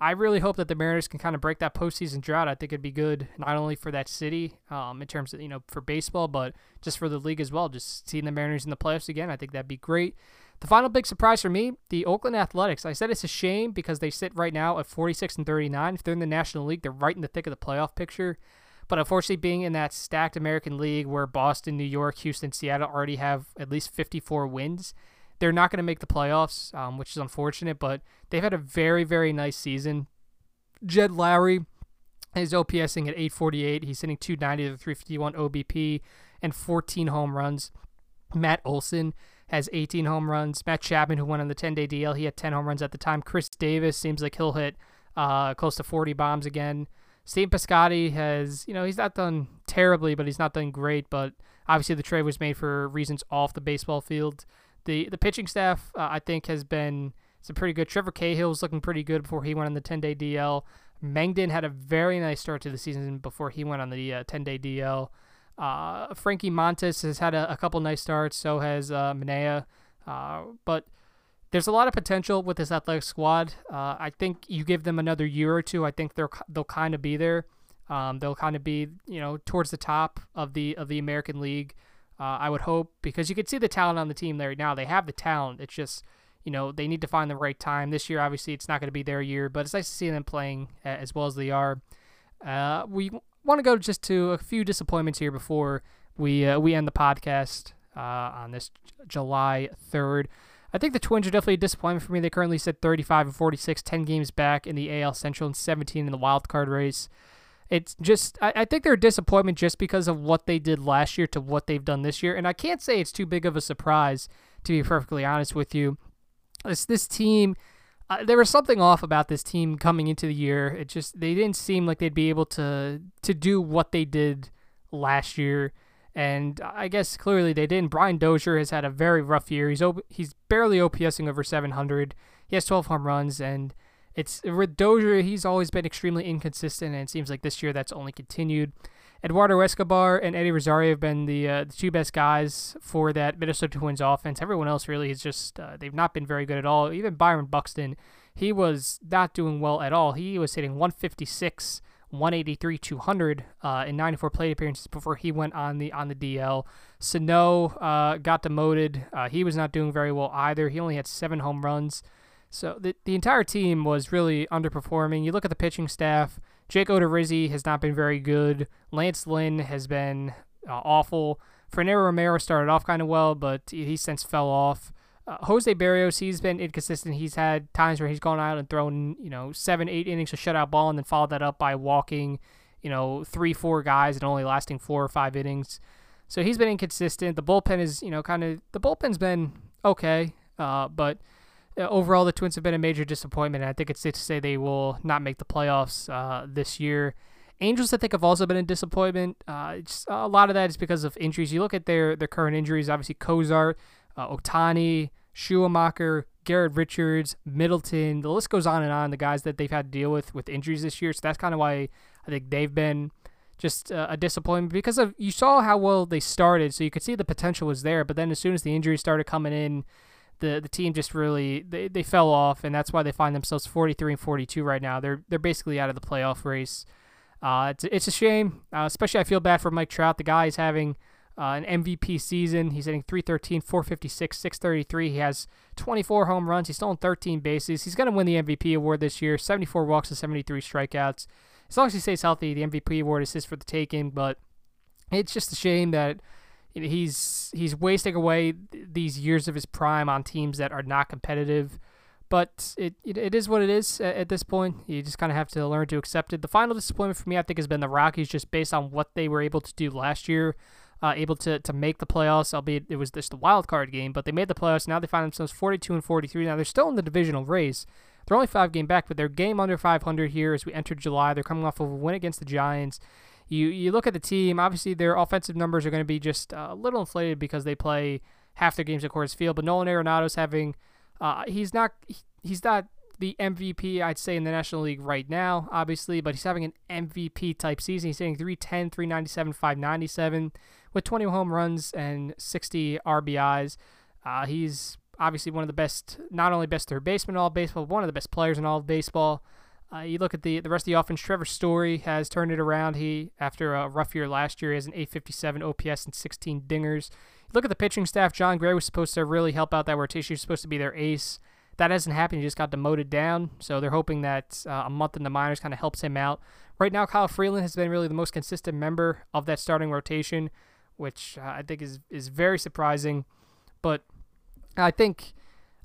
I really hope that the Mariners can kind of break that postseason drought. I think it'd be good not only for that city, um, in terms of you know for baseball, but just for the league as well. Just seeing the Mariners in the playoffs again, I think that'd be great. The final big surprise for me, the Oakland Athletics. I said it's a shame because they sit right now at 46 and 39. If they're in the National League, they're right in the thick of the playoff picture. But unfortunately, being in that stacked American League where Boston, New York, Houston, Seattle already have at least 54 wins, they're not going to make the playoffs, um, which is unfortunate. But they've had a very, very nice season. Jed Lowrie is OPSing at 848. He's hitting 290 to 351 OBP and 14 home runs. Matt Olson has 18 home runs. Matt Chapman, who went on the 10 day DL, he had 10 home runs at the time. Khris Davis seems like he'll hit uh, close to 40 bombs again. Steve Piscotty has, you know, he's not done terribly, but he's not done great. But obviously, the trade was made for reasons off the baseball field. The the pitching staff, uh, I think, has been some pretty good. Trevor Cahill Cahill's looking pretty good before he went on the 10 day DL. Mengden had a very nice start to the season before he went on the 10 uh, day DL. Uh, Frankie Montas has had a, a, couple nice starts. So has uh, Manaea. Uh, but there's a lot of potential with this athletic squad. Uh, I think you give them another year or two. I think they're they'll kind of be there. Um, they'll kind of be you know towards the top of the of the American League. Uh, I would hope because you can see the talent on the team there now. They have the talent. It's just you know they need to find the right time. This year, obviously, it's not going to be their year, but it's nice to see them playing as well as they are. Uh, we want to go just to a few disappointments here before we uh, we end the podcast uh, on this July third. I think the Twins are definitely a disappointment for me. They currently sit 35 and 46, 10 games back in the AL Central and 17 in the wild card race. It's just, I, I think they're a disappointment just because of what they did last year to what they've done this year. And I can't say it's too big of a surprise, to be perfectly honest with you. This, this team, uh, there was something off about this team coming into the year. It just, they didn't seem like they'd be able to, to do what they did last year and I guess clearly they didn't. Brian Dozier has had a very rough year. He's he's barely OPSing over 700. He has 12 home runs, and it's with Dozier. He's always been extremely inconsistent, and it seems like this year that's only continued. Eduardo Escobar and Eddie Rosario have been the, uh, the two best guys for that Minnesota Twins offense. Everyone else really is just uh, they've not been very good at all. Even Byron Buxton, he was not doing well at all. He was hitting 156 183 200 uh, in 94 plate appearances before he went on the on the DL. Sano uh, got demoted. Uh, he was not doing very well either. He only had seven home runs. So the, the entire team was really underperforming. You look at the pitching staff. Jake Odorizzi has not been very good. Lance Lynn has been uh, awful. Fernando Romero started off kind of well, but he since fell off. Uh, Jose Berrios, he's been inconsistent. He's had times where he's gone out and thrown, you know, seven, eight innings of shutout ball and then followed that up by walking, you know, three, four guys and only lasting four or five innings. So he's been inconsistent. The bullpen is, you know, kind of, the bullpen's been okay, uh, but overall the Twins have been a major disappointment. And I think it's safe to say they will not make the playoffs uh, this year. Angels, I think, have also been a disappointment. Uh, a lot of that is because of injuries. You look at their their current injuries. Obviously, Cozart, uh, Ohtani, Shoemaker, Garrett Richards, Middleton. The list goes on and on. The guys that they've had to deal with with injuries this year. So that's kind of why I think they've been just uh, a disappointment because of you saw how well they started, so you could see the potential was there. But then as soon as the injuries started coming in, the the team just really they, they fell off, and that's why they find themselves 43 and 42 right now. They're they're basically out of the playoff race. Uh, it's it's a shame, uh, especially I feel bad for Mike Trout. The guy is having uh, an MVP season. He's hitting 313, 456, 633. He has 24 home runs. He's stolen 13 bases. He's going to win the MVP award this year. 74 walks and 73 strikeouts. As long as he stays healthy, the MVP award is his for the taking. But it's just a shame that he's he's wasting away these years of his prime on teams that are not competitive. But it, it, it is what it is at, this point. You just kind of have to learn to accept it. The final disappointment for me, I think, has been the Rockies, just based on what they were able to do last year uh, able to, to make the playoffs, albeit it was just the wild card game, but they made the playoffs. Now they find themselves 42 and 43. Now they're still in the divisional race. They're only five game back, but they're game under 500 here as we enter July. They're coming off of a win against the Giants. You you look at the team. Obviously, their offensive numbers are going to be just a little inflated because they play half their games at Coors Field. But Nolan Arenado's having uh, he's not he's not the MVP, I'd say, in the National League right now, obviously, but he's having an MVP type season. He's hitting 310, 397, 597 with 20 home runs and 60 RBIs. Uh, he's obviously one of the best, not only best third baseman in all baseball, but one of the best players in all of baseball. Uh, you look at the the rest of the offense. Trevor Story has turned it around. He, after a rough year last year, he has an 857 OPS and 16 dingers. You look at the pitching staff. Jon Gray was supposed to really help out that rotation. He was supposed to be their ace. That hasn't happened. He just got demoted down. So they're hoping that uh, a month in the minors kind of helps him out. Right now, Kyle Freeland has been really the most consistent member of that starting rotation which uh, I think is is very surprising. But I think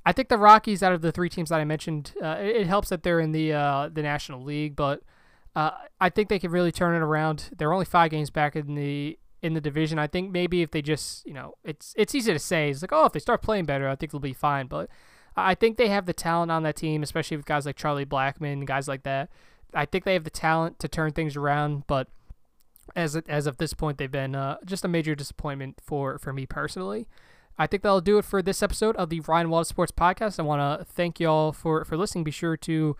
I think the Rockies, out of the three teams that I mentioned, uh, it, it, helps that they're in the uh, the National League, but uh, I think they can really turn it around. They're only five games back in the in the division. I think maybe if they just, you know, it's it's easy to say. It's like, oh, if they start playing better, I think they'll be fine. But I think they have the talent on that team, especially with guys like Charlie Blackmon, guys like that. I think they have the talent to turn things around, but as as of this point, they've been uh, just a major disappointment for for me personally. I think that'll do it for this episode of the Ryan Wallace Sports Podcast. I want to thank y'all for for listening. Be sure to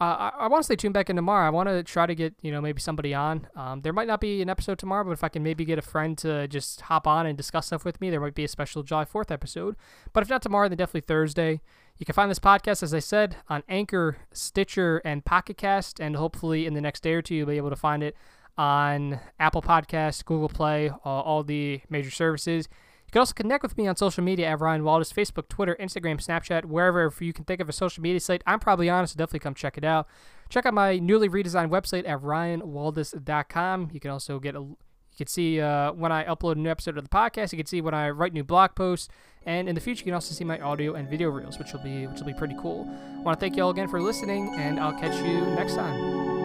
uh, I, I want to stay tuned back in tomorrow. I want to try to get you know maybe somebody on. Um, there might not be an episode tomorrow, but if I can maybe get a friend to just hop on and discuss stuff with me, there might be a special July Fourth episode. But if not tomorrow, then definitely Thursday. You can find this podcast, as I said, on Anchor, Stitcher, and Pocket Cast, and hopefully in the next day or two you'll be able to find it on Apple Podcasts, Google Play, all the major services. You can also connect with me on social media at Ryan Waldis, Facebook, Twitter, Instagram, Snapchat, wherever you can think of a social media site. I'm probably honest, so definitely come check it out. Check out my newly redesigned website at ryanwaldis.com. You can also get a you can see uh, when I upload a new episode of the podcast. You can see when I write new blog posts, and in the future, you can also see my audio and video reels, which will be which will be pretty cool. I want to thank you all again for listening, and I'll catch you next time.